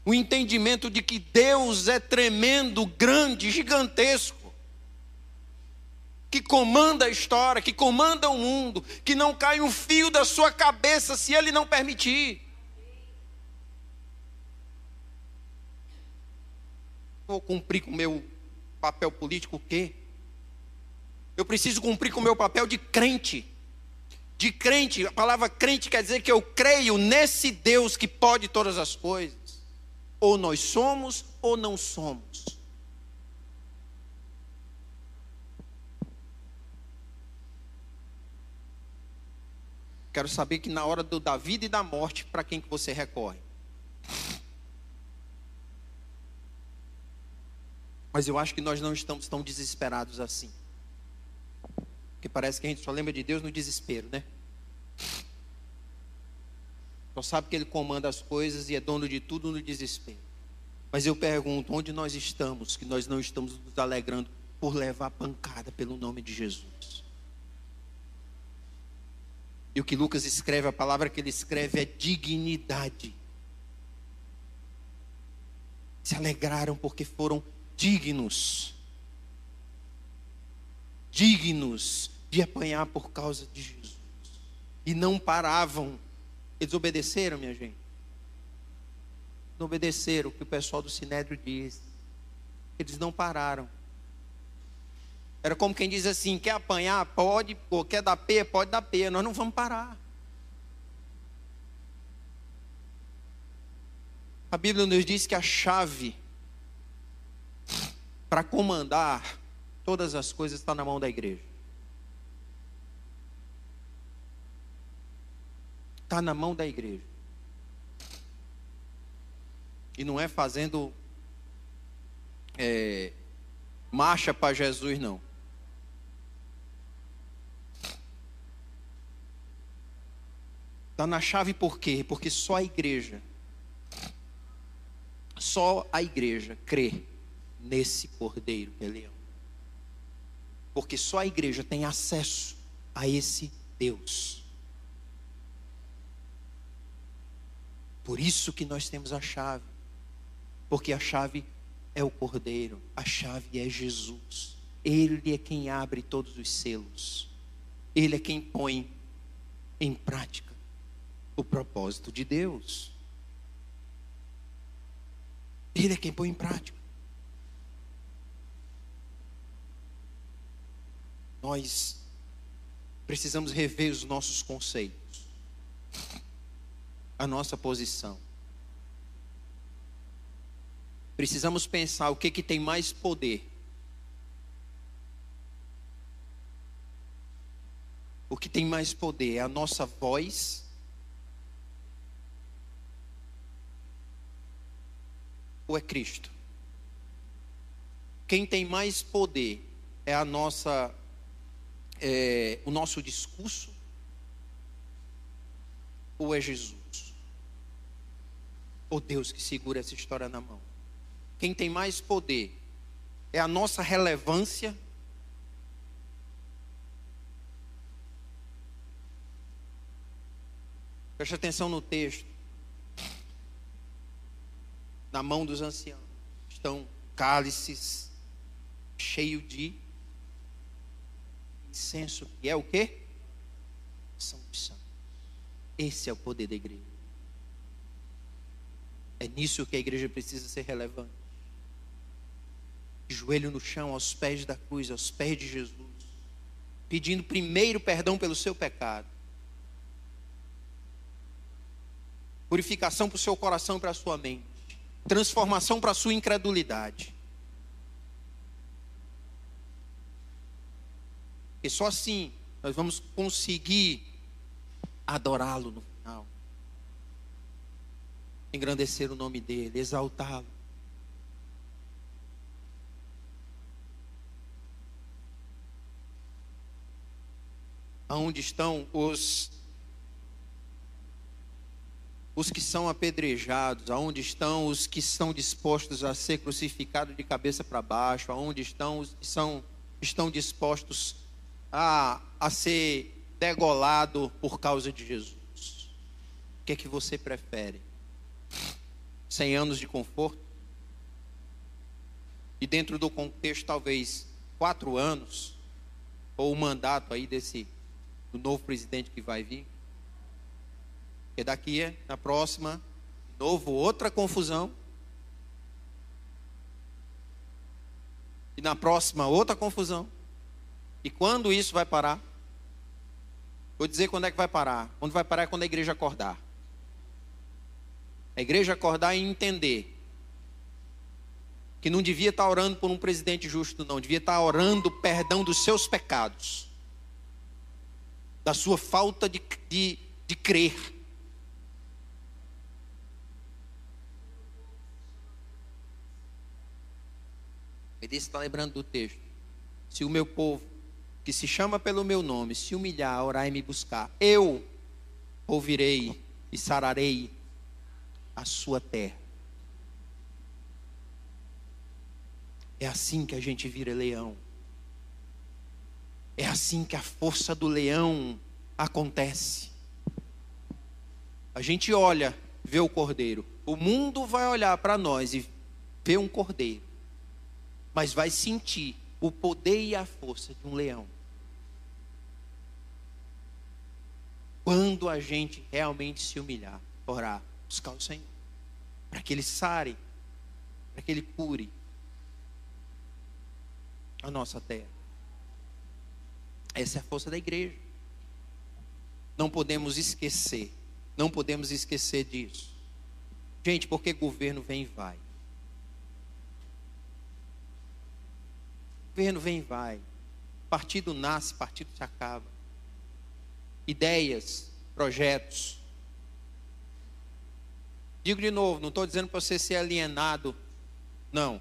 [SPEAKER 2] o entendimento de que Deus é tremendo, grande, gigantesco, que comanda a história, que comanda o mundo, que não cai um fio da sua cabeça se Ele não permitir. Vou cumprir com o meu papel político o quê? Eu preciso cumprir com o meu papel de crente. De crente, a palavra crente quer dizer que eu creio nesse Deus que pode todas as coisas. Ou nós somos ou não somos. Quero saber que na hora do, da vida e da morte, para quem que você recorre? Mas eu acho que nós não estamos tão desesperados assim. Porque parece que a gente só lembra de Deus no desespero, né? Só sabe que Ele comanda as coisas e é dono de tudo no desespero. Mas eu pergunto, onde nós estamos, que nós não estamos nos alegrando por levar pancada pelo nome de Jesus? E o que Lucas escreve, a palavra que ele escreve é dignidade. Se alegraram porque foram dignos. Dignos de apanhar por causa de Jesus. E não paravam eles obedeceram, minha gente? Não obedeceram o que o pessoal do Sinédrio diz. Eles não pararam. Era como quem diz assim: quer apanhar? Pode, ou quer dar pé? Pode dar pé. Nós não vamos parar. A Bíblia nos diz que a chave para comandar todas as coisas está na mão da igreja. Está na mão da igreja. E não é fazendo é, marcha para Jesus, não. Está na chave por quê? Porque só a igreja, só a igreja crê nesse cordeiro que é leão. Porque só a igreja tem acesso a esse Deus. Por isso que nós temos a chave. Porque a chave é o cordeiro, a chave é Jesus. Ele é quem abre todos os selos. Ele é quem põe em prática o propósito de Deus. Ele é quem põe em prática. Nós precisamos rever os nossos conceitos, a nossa posição. Precisamos pensar o que, que tem mais poder o que tem mais poder é a nossa voz. Ou é Cristo? Quem tem mais poder é a nossa, é, o nosso discurso? Ou é Jesus? Ou Deus que segura essa história na mão? Quem tem mais poder é a nossa relevância Preste atenção no texto. Na mão dos anciãos estão cálices cheios de incenso, que é o quê? São os santos. Esse é o poder da igreja. É nisso que a igreja precisa ser relevante. Joelho no chão, aos pés da cruz, aos pés de Jesus, pedindo primeiro perdão pelo seu pecado purificação para o seu coração e para a sua mente, transformação para a sua incredulidade. E só assim nós vamos conseguir adorá-lo no engrandecer o nome dele, exaltá-lo. Aonde estão os os que são apedrejados, aonde estão os que são dispostos a ser crucificados de cabeça para baixo, aonde estão os que são, estão dispostos a, a ser degolado por causa de Jesus. O que é que você prefere? 100 anos de conforto? E dentro do contexto, talvez, quatro anos, ou o mandato aí desse, do novo presidente que vai vir? Porque daqui, é, na próxima, de novo, outra confusão. E na próxima, outra confusão. E quando isso vai parar? Vou dizer quando é que vai parar. Quando vai parar é quando a igreja acordar. A igreja acordar e entender que não devia estar orando por um presidente justo, não. Devia estar orando perdão dos seus pecados, da sua falta de, de, de crer. Ele está lembrando do texto. Se o meu povo, que se chama pelo meu nome, se humilhar, orar e me buscar, eu ouvirei e sararei a sua terra. É assim que a gente vira leão. É assim que a força do leão acontece. A gente olha, vê o cordeiro. O mundo vai olhar para nós e vê um cordeiro mas vai sentir o poder e a força de um leão. Quando a gente realmente se humilhar, orar, buscar o Senhor, para que Ele sare, para que Ele cure a nossa terra. Essa é a força da igreja. Não podemos esquecer, não podemos esquecer disso. Gente, porque governo vem e vai. governo vem e vai. Partido nasce, partido se acaba. Ideias, projetos. Digo de novo, não estou dizendo para você ser alienado. Não.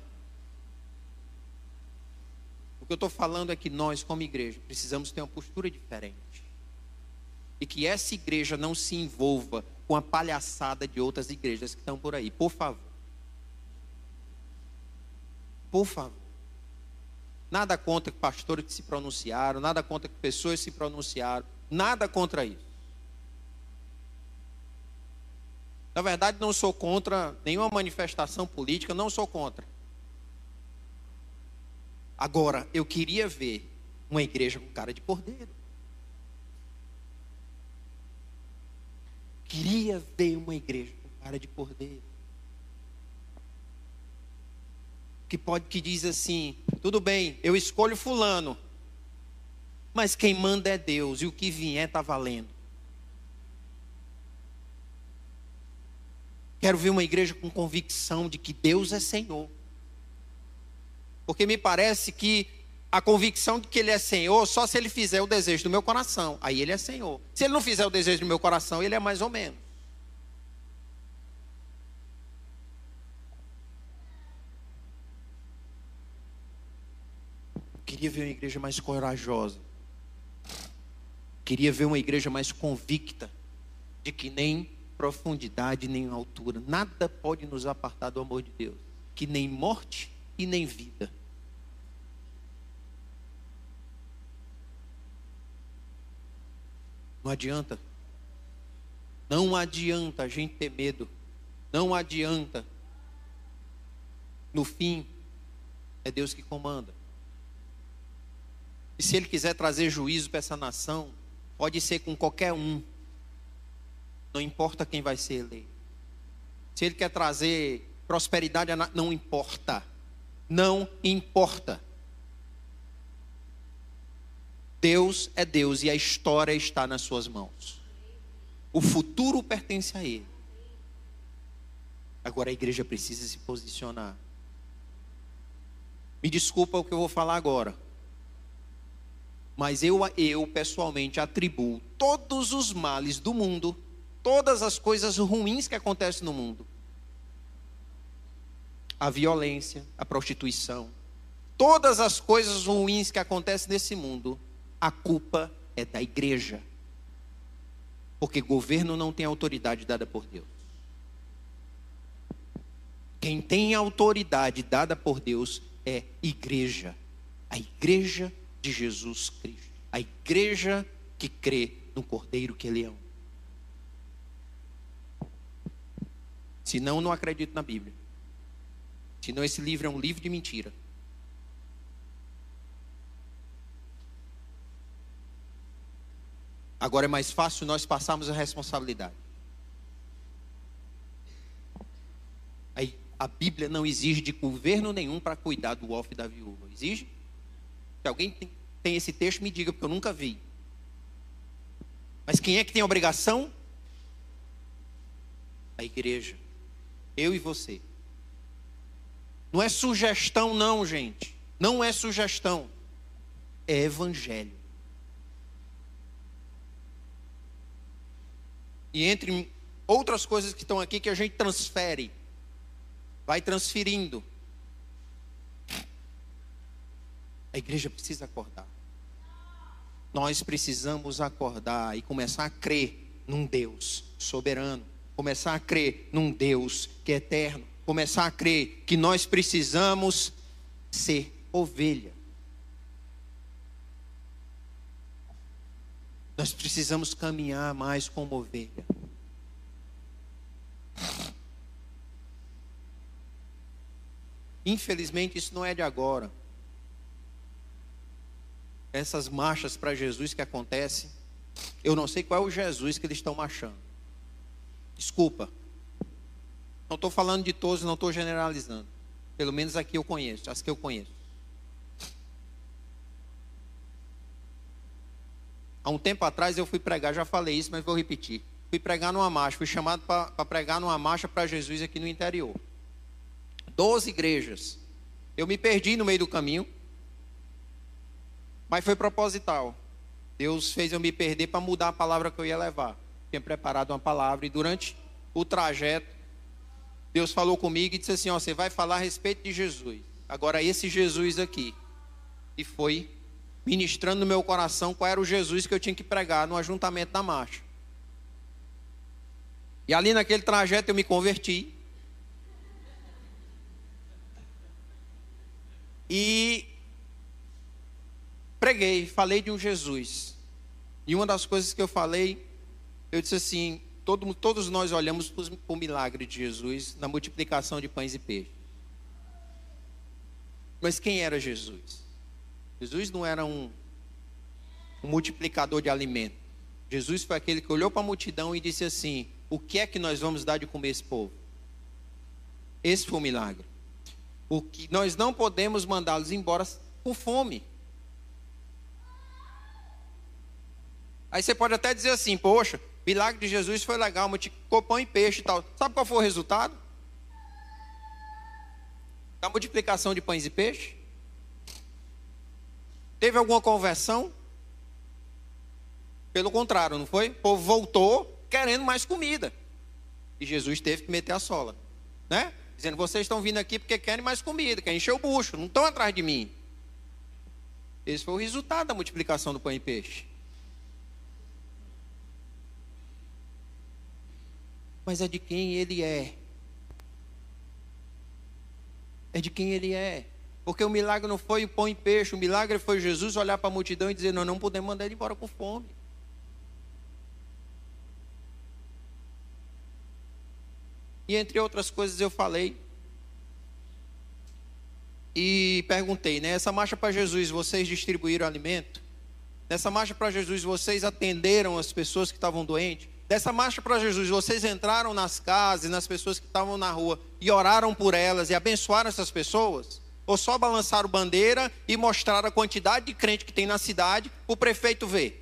[SPEAKER 2] O que eu estou falando é que nós, como igreja, precisamos ter uma postura diferente. e que essa igreja não se envolva com a palhaçada de outras igrejas que estão por aí. Por favor. Por favor. Nada contra pastores que se pronunciaram, nada contra pessoas que se pronunciaram, nada contra isso. Na verdade, não sou contra nenhuma manifestação política, não sou contra. Agora, eu queria ver uma igreja com cara de cordeiro. Queria ver uma igreja com cara de cordeiro. Que pode que diz assim: tudo bem, eu escolho fulano, mas quem manda é Deus e o que vier está valendo. Quero ver uma igreja com convicção de que Deus é Senhor. Porque me parece que a convicção de que Ele é Senhor, só se Ele fizer o desejo do meu coração, aí Ele é Senhor. Se Ele não fizer o desejo do meu coração, Ele é mais ou menos. Queria ver uma igreja mais corajosa. Queria ver uma igreja mais convicta de que nem profundidade nem altura. Nada pode nos apartar do amor de Deus, que nem morte e nem vida. Não adianta. Não adianta a gente ter medo. Não adianta. No fim, é Deus que comanda. E se Ele quiser trazer juízo para essa nação, pode ser com qualquer um. Não importa quem vai ser eleito. Se ele quer trazer prosperidade, não importa. Não importa. Deus é Deus e a história está nas suas mãos. O futuro pertence a Ele. Agora a igreja precisa se posicionar. Me desculpa o que eu vou falar agora. Mas eu, eu pessoalmente atribuo todos os males do mundo todas as coisas ruins que acontecem no mundo. A violência, a prostituição, todas as coisas ruins que acontecem nesse mundo, a culpa é da igreja. Porque governo não tem autoridade dada por Deus. Quem tem autoridade dada por Deus é igreja. A igreja de Jesus Cristo. A igreja que crê no Cordeiro que é leão. Senão, não acredito na Bíblia. Senão, esse livro é um livro de mentira. Agora é mais fácil nós passarmos a responsabilidade. Aí, a Bíblia não exige de governo nenhum para cuidar do e da viúva. Exige? Se alguém tem, tem esse texto, me diga, porque eu nunca vi. Mas quem é que tem a obrigação? A igreja. Eu e você. Não é sugestão, não, gente. Não é sugestão. É evangelho. E entre outras coisas que estão aqui que a gente transfere, vai transferindo. A igreja precisa acordar. Nós precisamos acordar e começar a crer num Deus soberano começar a crer num Deus que é eterno, começar a crer que nós precisamos ser ovelha. Nós precisamos caminhar mais como ovelha. Infelizmente, isso não é de agora. Essas marchas para Jesus que acontecem, eu não sei qual é o Jesus que eles estão marchando. Desculpa. Não estou falando de todos, não estou generalizando. Pelo menos aqui eu conheço, as que eu conheço. Há um tempo atrás eu fui pregar, já falei isso, mas vou repetir. Fui pregar numa marcha, fui chamado para pregar numa marcha para Jesus aqui no interior. Doze igrejas. Eu me perdi no meio do caminho, mas foi proposital. Deus fez eu me perder para mudar a palavra que eu ia levar tinha preparado uma palavra e durante o trajeto, Deus falou comigo e disse assim: ó, você vai falar a respeito de Jesus. Agora esse Jesus aqui. E foi ministrando no meu coração qual era o Jesus que eu tinha que pregar no ajuntamento da marcha. E ali naquele trajeto eu me converti. E preguei, falei de um Jesus. E uma das coisas que eu falei, eu disse assim: todo, todos nós olhamos para o milagre de Jesus na multiplicação de pães e peixes. Mas quem era Jesus? Jesus não era um, um multiplicador de alimento. Jesus foi aquele que olhou para a multidão e disse assim: O que é que nós vamos dar de comer esse povo? Esse foi o milagre. O que nós não podemos mandá-los embora com fome. Aí você pode até dizer assim: Poxa, milagre de Jesus foi legal, multiplicou pão e peixe e tal. Sabe qual foi o resultado? Da multiplicação de pães e peixe? Teve alguma conversão? Pelo contrário, não foi? O povo voltou querendo mais comida. E Jesus teve que meter a sola, né? Dizendo: vocês estão vindo aqui porque querem mais comida, querem encher o bucho, não estão atrás de mim. Esse foi o resultado da multiplicação do pão e peixe. Mas é de quem ele é. É de quem ele é. Porque o milagre não foi o pão e peixe, o milagre foi Jesus olhar para a multidão e dizer: Nós não podemos mandar ele embora com fome. E entre outras coisas eu falei e perguntei, né? Essa marcha para Jesus, vocês distribuíram alimento? Nessa marcha para Jesus, vocês atenderam as pessoas que estavam doentes? Dessa marcha para Jesus, vocês entraram nas casas, nas pessoas que estavam na rua e oraram por elas e abençoaram essas pessoas? Ou só balançaram bandeira e mostraram a quantidade de crente que tem na cidade, o prefeito vê.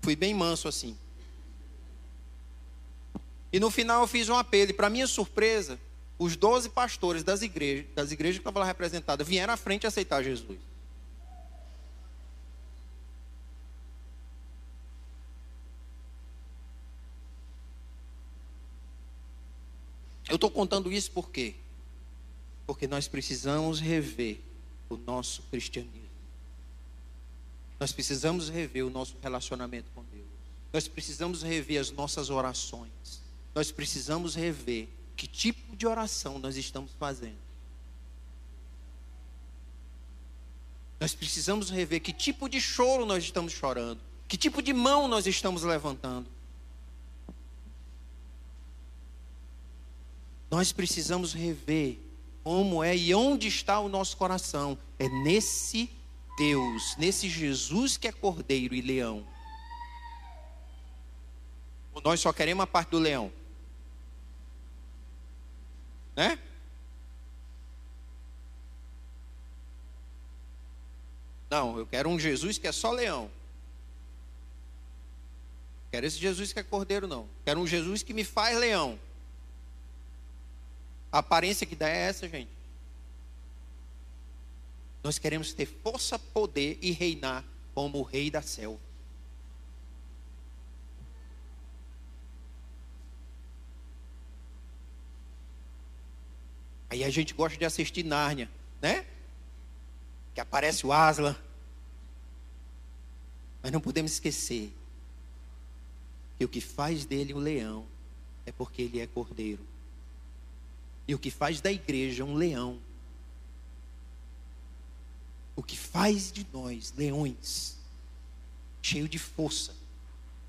[SPEAKER 2] Fui bem manso assim. E no final eu fiz um apelo, e para minha surpresa, os 12 pastores das igrejas, das igrejas que estavam lá representadas, vieram à frente aceitar Jesus. Eu estou contando isso por quê? Porque nós precisamos rever o nosso cristianismo. Nós precisamos rever o nosso relacionamento com Deus. Nós precisamos rever as nossas orações. Nós precisamos rever que tipo de oração nós estamos fazendo. Nós precisamos rever que tipo de choro nós estamos chorando. Que tipo de mão nós estamos levantando. Nós precisamos rever como é e onde está o nosso coração. É nesse Deus, nesse Jesus que é cordeiro e leão. Ou nós só queremos a parte do leão? Né? Não, eu quero um Jesus que é só leão. Quero esse Jesus que é cordeiro, não. Quero um Jesus que me faz leão. A aparência que dá é essa, gente. Nós queremos ter força, poder e reinar como o rei da selva. Aí a gente gosta de assistir Nárnia, né? Que aparece o Aslan. Mas não podemos esquecer que o que faz dele um leão é porque ele é cordeiro. E o que faz da igreja um leão. O que faz de nós leões, cheio de força,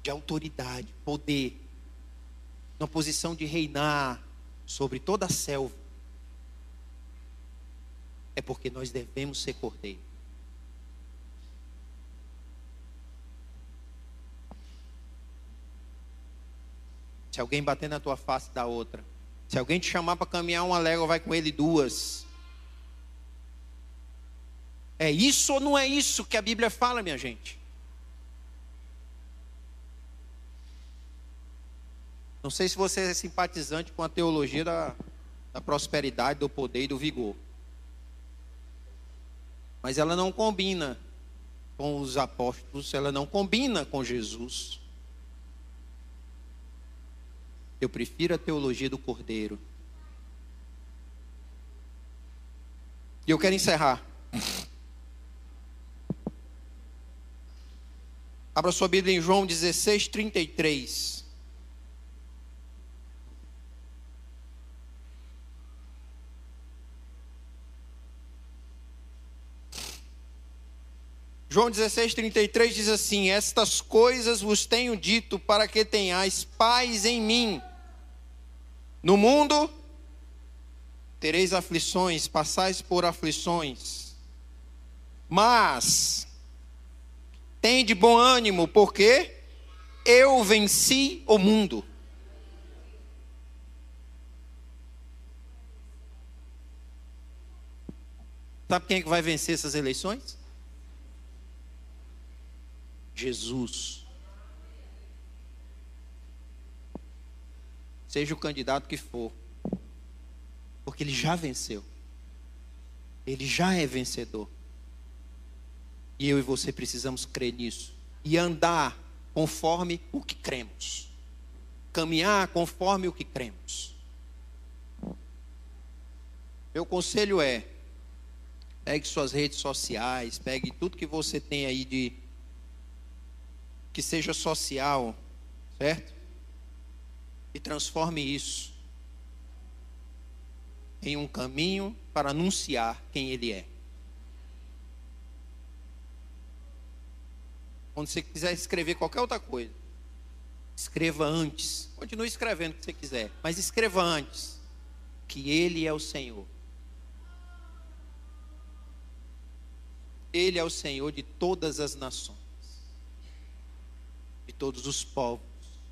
[SPEAKER 2] de autoridade, poder, na posição de reinar sobre toda a selva, é porque nós devemos ser cordeiro. Se alguém bater na tua face, da outra. Se alguém te chamar para caminhar uma légua, vai com ele duas. É isso ou não é isso que a Bíblia fala, minha gente? Não sei se você é simpatizante com a teologia da, da prosperidade, do poder e do vigor. Mas ela não combina com os apóstolos, ela não combina com Jesus. Eu prefiro a teologia do Cordeiro. E eu quero encerrar. Abra sua Bíblia em João 16, 33. João 16, 33 diz assim: Estas coisas vos tenho dito para que tenhais paz em mim. No mundo tereis aflições, passais por aflições. Mas tem de bom ânimo, porque eu venci o mundo. Sabe quem é que vai vencer essas eleições? Jesus. Seja o candidato que for, porque ele já venceu, ele já é vencedor. E eu e você precisamos crer nisso e andar conforme o que cremos, caminhar conforme o que cremos. Meu conselho é: pegue suas redes sociais, pegue tudo que você tem aí de que seja social, certo? E transforme isso em um caminho para anunciar quem Ele é. Quando você quiser escrever qualquer outra coisa, escreva antes. Continue escrevendo o que você quiser, mas escreva antes que Ele é o Senhor. Ele é o Senhor de todas as nações de todos os povos,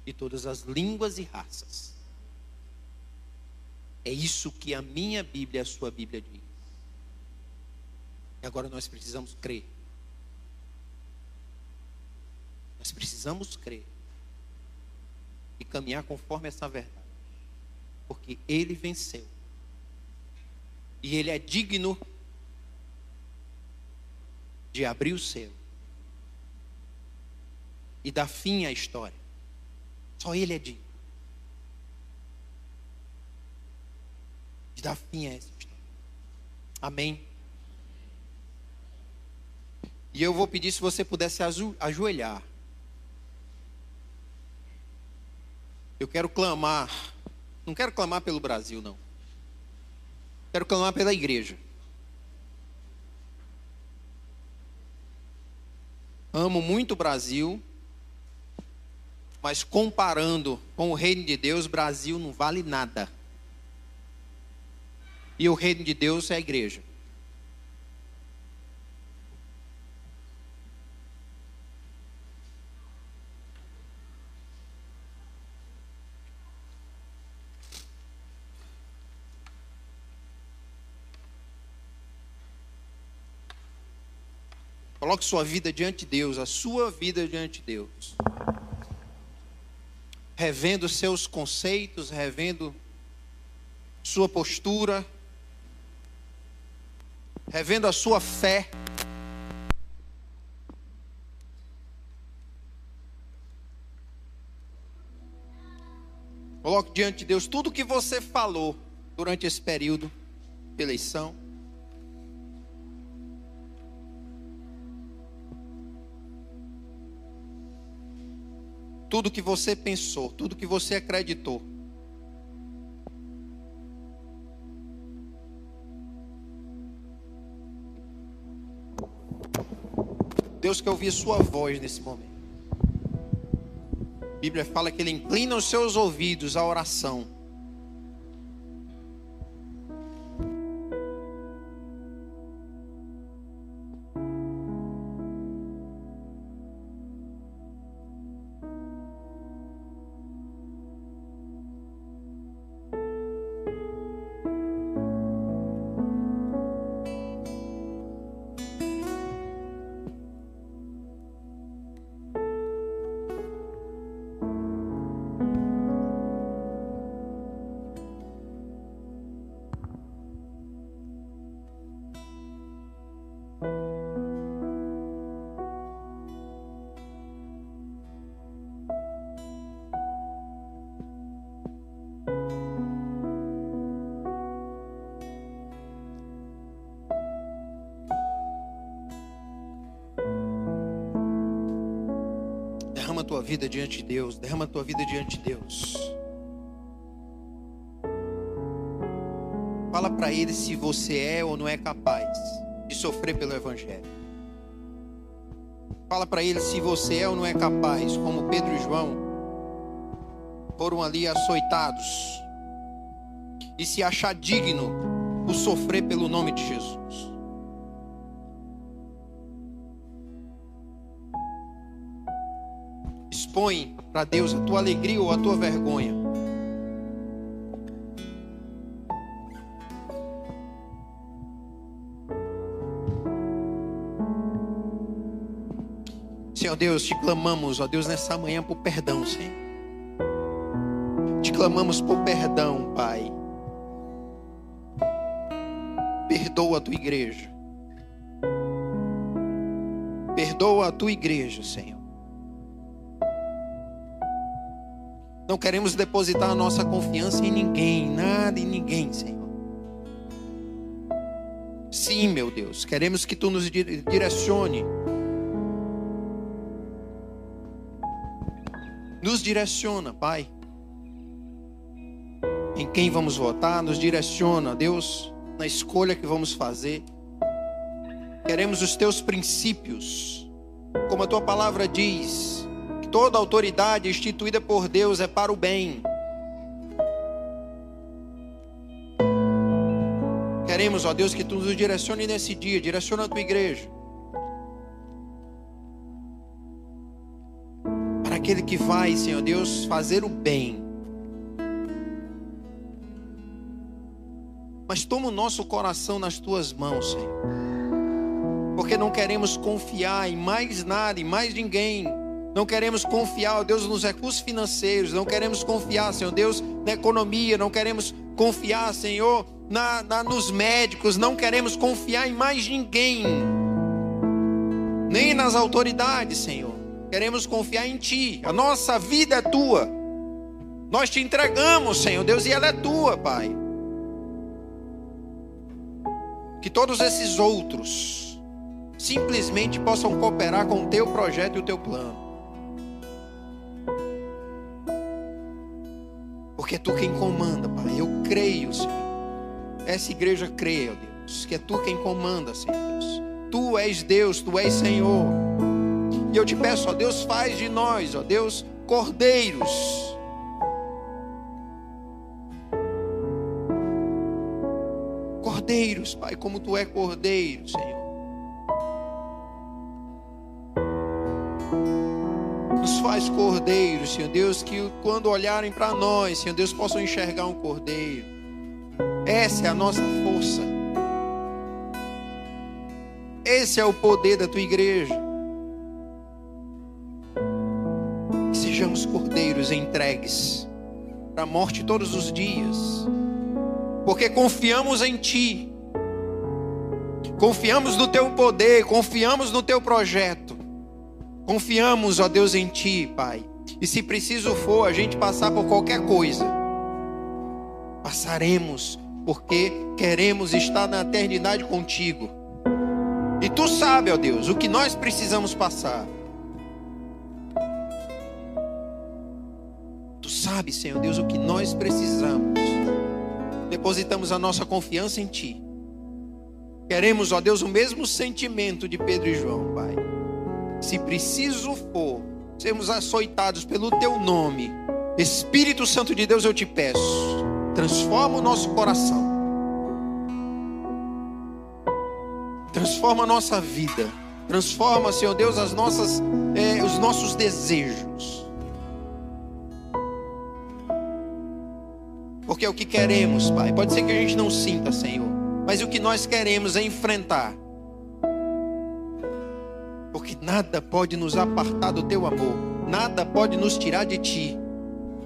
[SPEAKER 2] de todas as línguas e raças. É isso que a minha Bíblia e a sua Bíblia diz. E agora nós precisamos crer. Nós precisamos crer e caminhar conforme essa verdade. Porque ele venceu. E ele é digno de abrir o céu e dar fim à história. Só Ele é digno de dar fim a essa história. Amém. E eu vou pedir se você pudesse ajoelhar. Eu quero clamar. Não quero clamar pelo Brasil, não. Quero clamar pela igreja. Amo muito o Brasil mas comparando com o reino de Deus, Brasil não vale nada. E o reino de Deus é a igreja. Coloque sua vida diante de Deus, a sua vida diante de Deus revendo seus conceitos, revendo sua postura, revendo a sua fé. Coloque diante de Deus tudo o que você falou durante esse período de eleição. Tudo que você pensou, tudo que você acreditou. Deus quer ouvir sua voz nesse momento. A Bíblia fala que Ele inclina os seus ouvidos à oração. Vida diante de Deus. Derrama a tua vida diante de Deus. Fala para ele se você é ou não é capaz de sofrer pelo Evangelho. Fala para ele se você é ou não é capaz, como Pedro e João foram ali açoitados, e se achar digno por sofrer pelo nome de Jesus. Expõe para Deus a tua alegria ou a tua vergonha. Senhor Deus, te clamamos, ó Deus, nessa manhã por perdão, Senhor. Te clamamos por perdão, Pai. Perdoa a tua igreja. Perdoa a tua igreja, Senhor. Queremos depositar a nossa confiança em ninguém, nada em ninguém, Senhor. Sim, meu Deus, queremos que tu nos direcione Nos direciona, Pai. Em quem vamos votar, nos direciona, Deus, na escolha que vamos fazer. Queremos os teus princípios, como a tua palavra diz, toda autoridade instituída por Deus é para o bem. Queremos, ó Deus, que tu nos direcione nesse dia, direciona a tua igreja. aquele que vai, Senhor Deus, fazer o bem. Mas toma o nosso coração nas tuas mãos, Senhor. Porque não queremos confiar em mais nada, em mais ninguém. Não queremos confiar, ó Deus, nos recursos financeiros. Não queremos confiar, Senhor Deus, na economia. Não queremos confiar, Senhor, na, na, nos médicos. Não queremos confiar em mais ninguém. Nem nas autoridades, Senhor. Queremos confiar em Ti. A nossa vida é tua. Nós te entregamos, Senhor Deus, e ela é tua, Pai. Que todos esses outros simplesmente possam cooperar com o teu projeto e o teu plano. Porque é tu quem comanda, Pai. Eu creio, Senhor. Essa igreja crê, ó Deus, que é tu quem comanda, Senhor Deus. Tu és Deus, tu és Senhor. E eu te peço, ó Deus, faz de nós, ó Deus, cordeiros. Cordeiros, Pai, como tu é cordeiro, Senhor. Nos faz cordeiros, Senhor Deus, que quando olharem para nós, Senhor Deus, possam enxergar um cordeiro. Essa é a nossa força. Esse é o poder da tua igreja. sejamos cordeiros entregues para a morte todos os dias, porque confiamos em Ti, confiamos no Teu poder, confiamos no Teu projeto, confiamos, ó Deus, em Ti, Pai. E se preciso for a gente passar por qualquer coisa, passaremos, porque queremos estar na eternidade contigo. E Tu sabe, ó Deus, o que nós precisamos passar. Tu sabes, Senhor Deus, o que nós precisamos. Depositamos a nossa confiança em Ti. Queremos, ó Deus, o mesmo sentimento de Pedro e João, Pai. Se preciso for, sermos açoitados pelo Teu nome. Espírito Santo de Deus, eu te peço, transforma o nosso coração. Transforma a nossa vida. Transforma, Senhor Deus, as nossas, eh, os nossos desejos. Porque é o que queremos, Pai. Pode ser que a gente não sinta, Senhor. Mas o que nós queremos é enfrentar. Nada pode nos apartar do teu amor. Nada pode nos tirar de ti.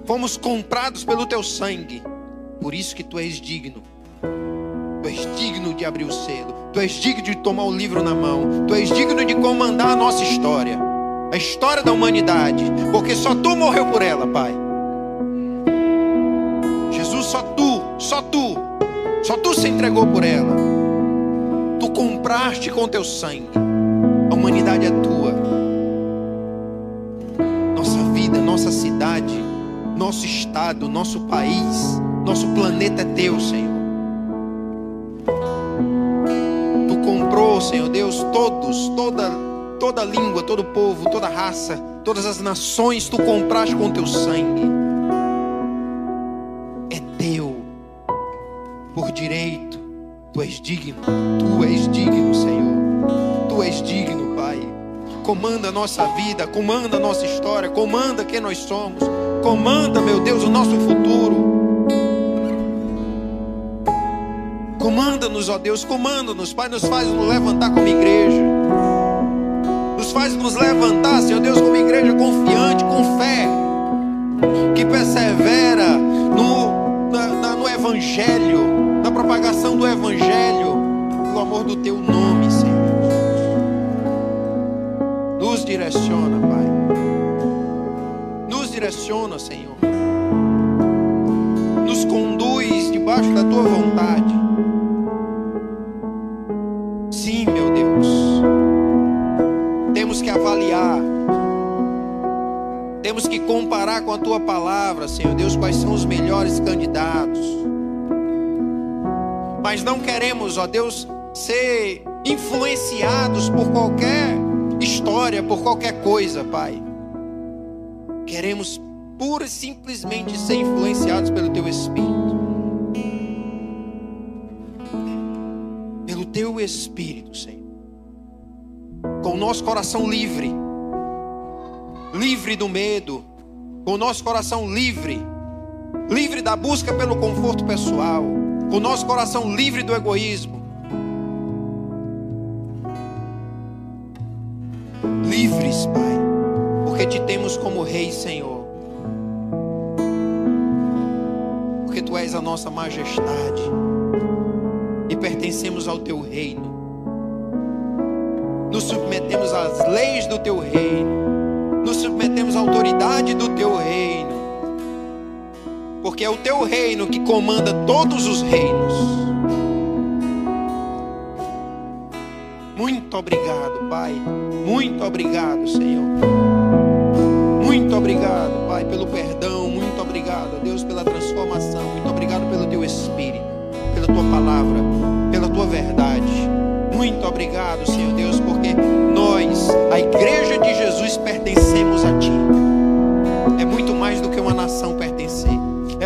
[SPEAKER 2] Fomos comprados pelo teu sangue. Por isso que tu és digno. Tu és digno de abrir o selo. Tu és digno de tomar o livro na mão. Tu és digno de comandar a nossa história. A história da humanidade. Porque só tu morreu por ela, Pai só tu, só tu, só tu se entregou por ela. Tu compraste com teu sangue. A humanidade é tua. cidade, nosso estado, nosso país, nosso planeta é teu, Senhor. Tu comprou, Senhor Deus, todos, toda, toda língua, todo povo, toda raça, todas as nações, tu compraste com teu sangue. É teu, por direito. Tu és digno, tu és digno. Tu és digno, Pai. Comanda a nossa vida, comanda a nossa história, comanda quem nós somos, comanda, meu Deus, o nosso futuro. Comanda-nos, ó Deus, comanda-nos, Pai, nos faz nos levantar como igreja. Nos faz nos levantar, Senhor Deus, como igreja confiante, com fé, que persevera no, na, na, no Evangelho, na propagação do Evangelho, pelo amor do Teu nome, Nos direciona, Pai. Nos direciona, Senhor. Nos conduz debaixo da Tua vontade. Temos que comparar com a tua palavra, Senhor Deus, quais são os melhores candidatos. Mas não queremos, ó Deus, ser influenciados por qualquer história, por qualquer coisa, Pai. Queremos pura e simplesmente ser influenciados pelo teu Espírito. Pelo teu Espírito, Senhor. Com o nosso coração livre livre do medo, com o nosso coração livre, livre da busca pelo conforto pessoal, com o nosso coração livre do egoísmo. Livres, Pai, porque te temos como Rei, Senhor. Porque tu és a nossa majestade e pertencemos ao teu reino. Nos submetemos às leis do teu reino nos submetemos à autoridade do teu reino, porque é o teu reino que comanda todos os reinos. Muito obrigado, Pai. Muito obrigado, Senhor. Muito obrigado, Pai, pelo perdão. Muito obrigado, Deus, pela transformação. Muito obrigado pelo teu Espírito, pela tua palavra, pela tua verdade. Muito obrigado, Senhor Deus, porque nós, a igreja de Jesus, pertencemos a Ti. É muito mais do que uma nação.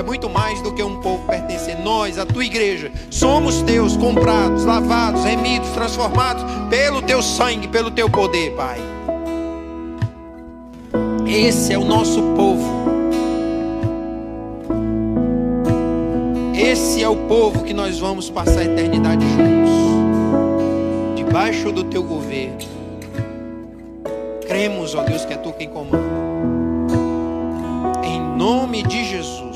[SPEAKER 2] É muito mais do que um povo pertencer. Nós, a tua igreja, somos teus, comprados, lavados, remidos, transformados pelo teu sangue, pelo teu poder, Pai. Esse é o nosso povo. Esse é o povo que nós vamos passar a eternidade juntos debaixo do teu governo. Cremos, ó Deus, que é tu quem comanda. Em nome de Jesus.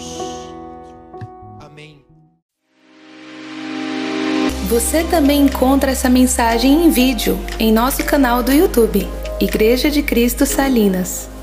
[SPEAKER 1] Você também encontra essa mensagem em vídeo em nosso canal do YouTube, Igreja de Cristo Salinas.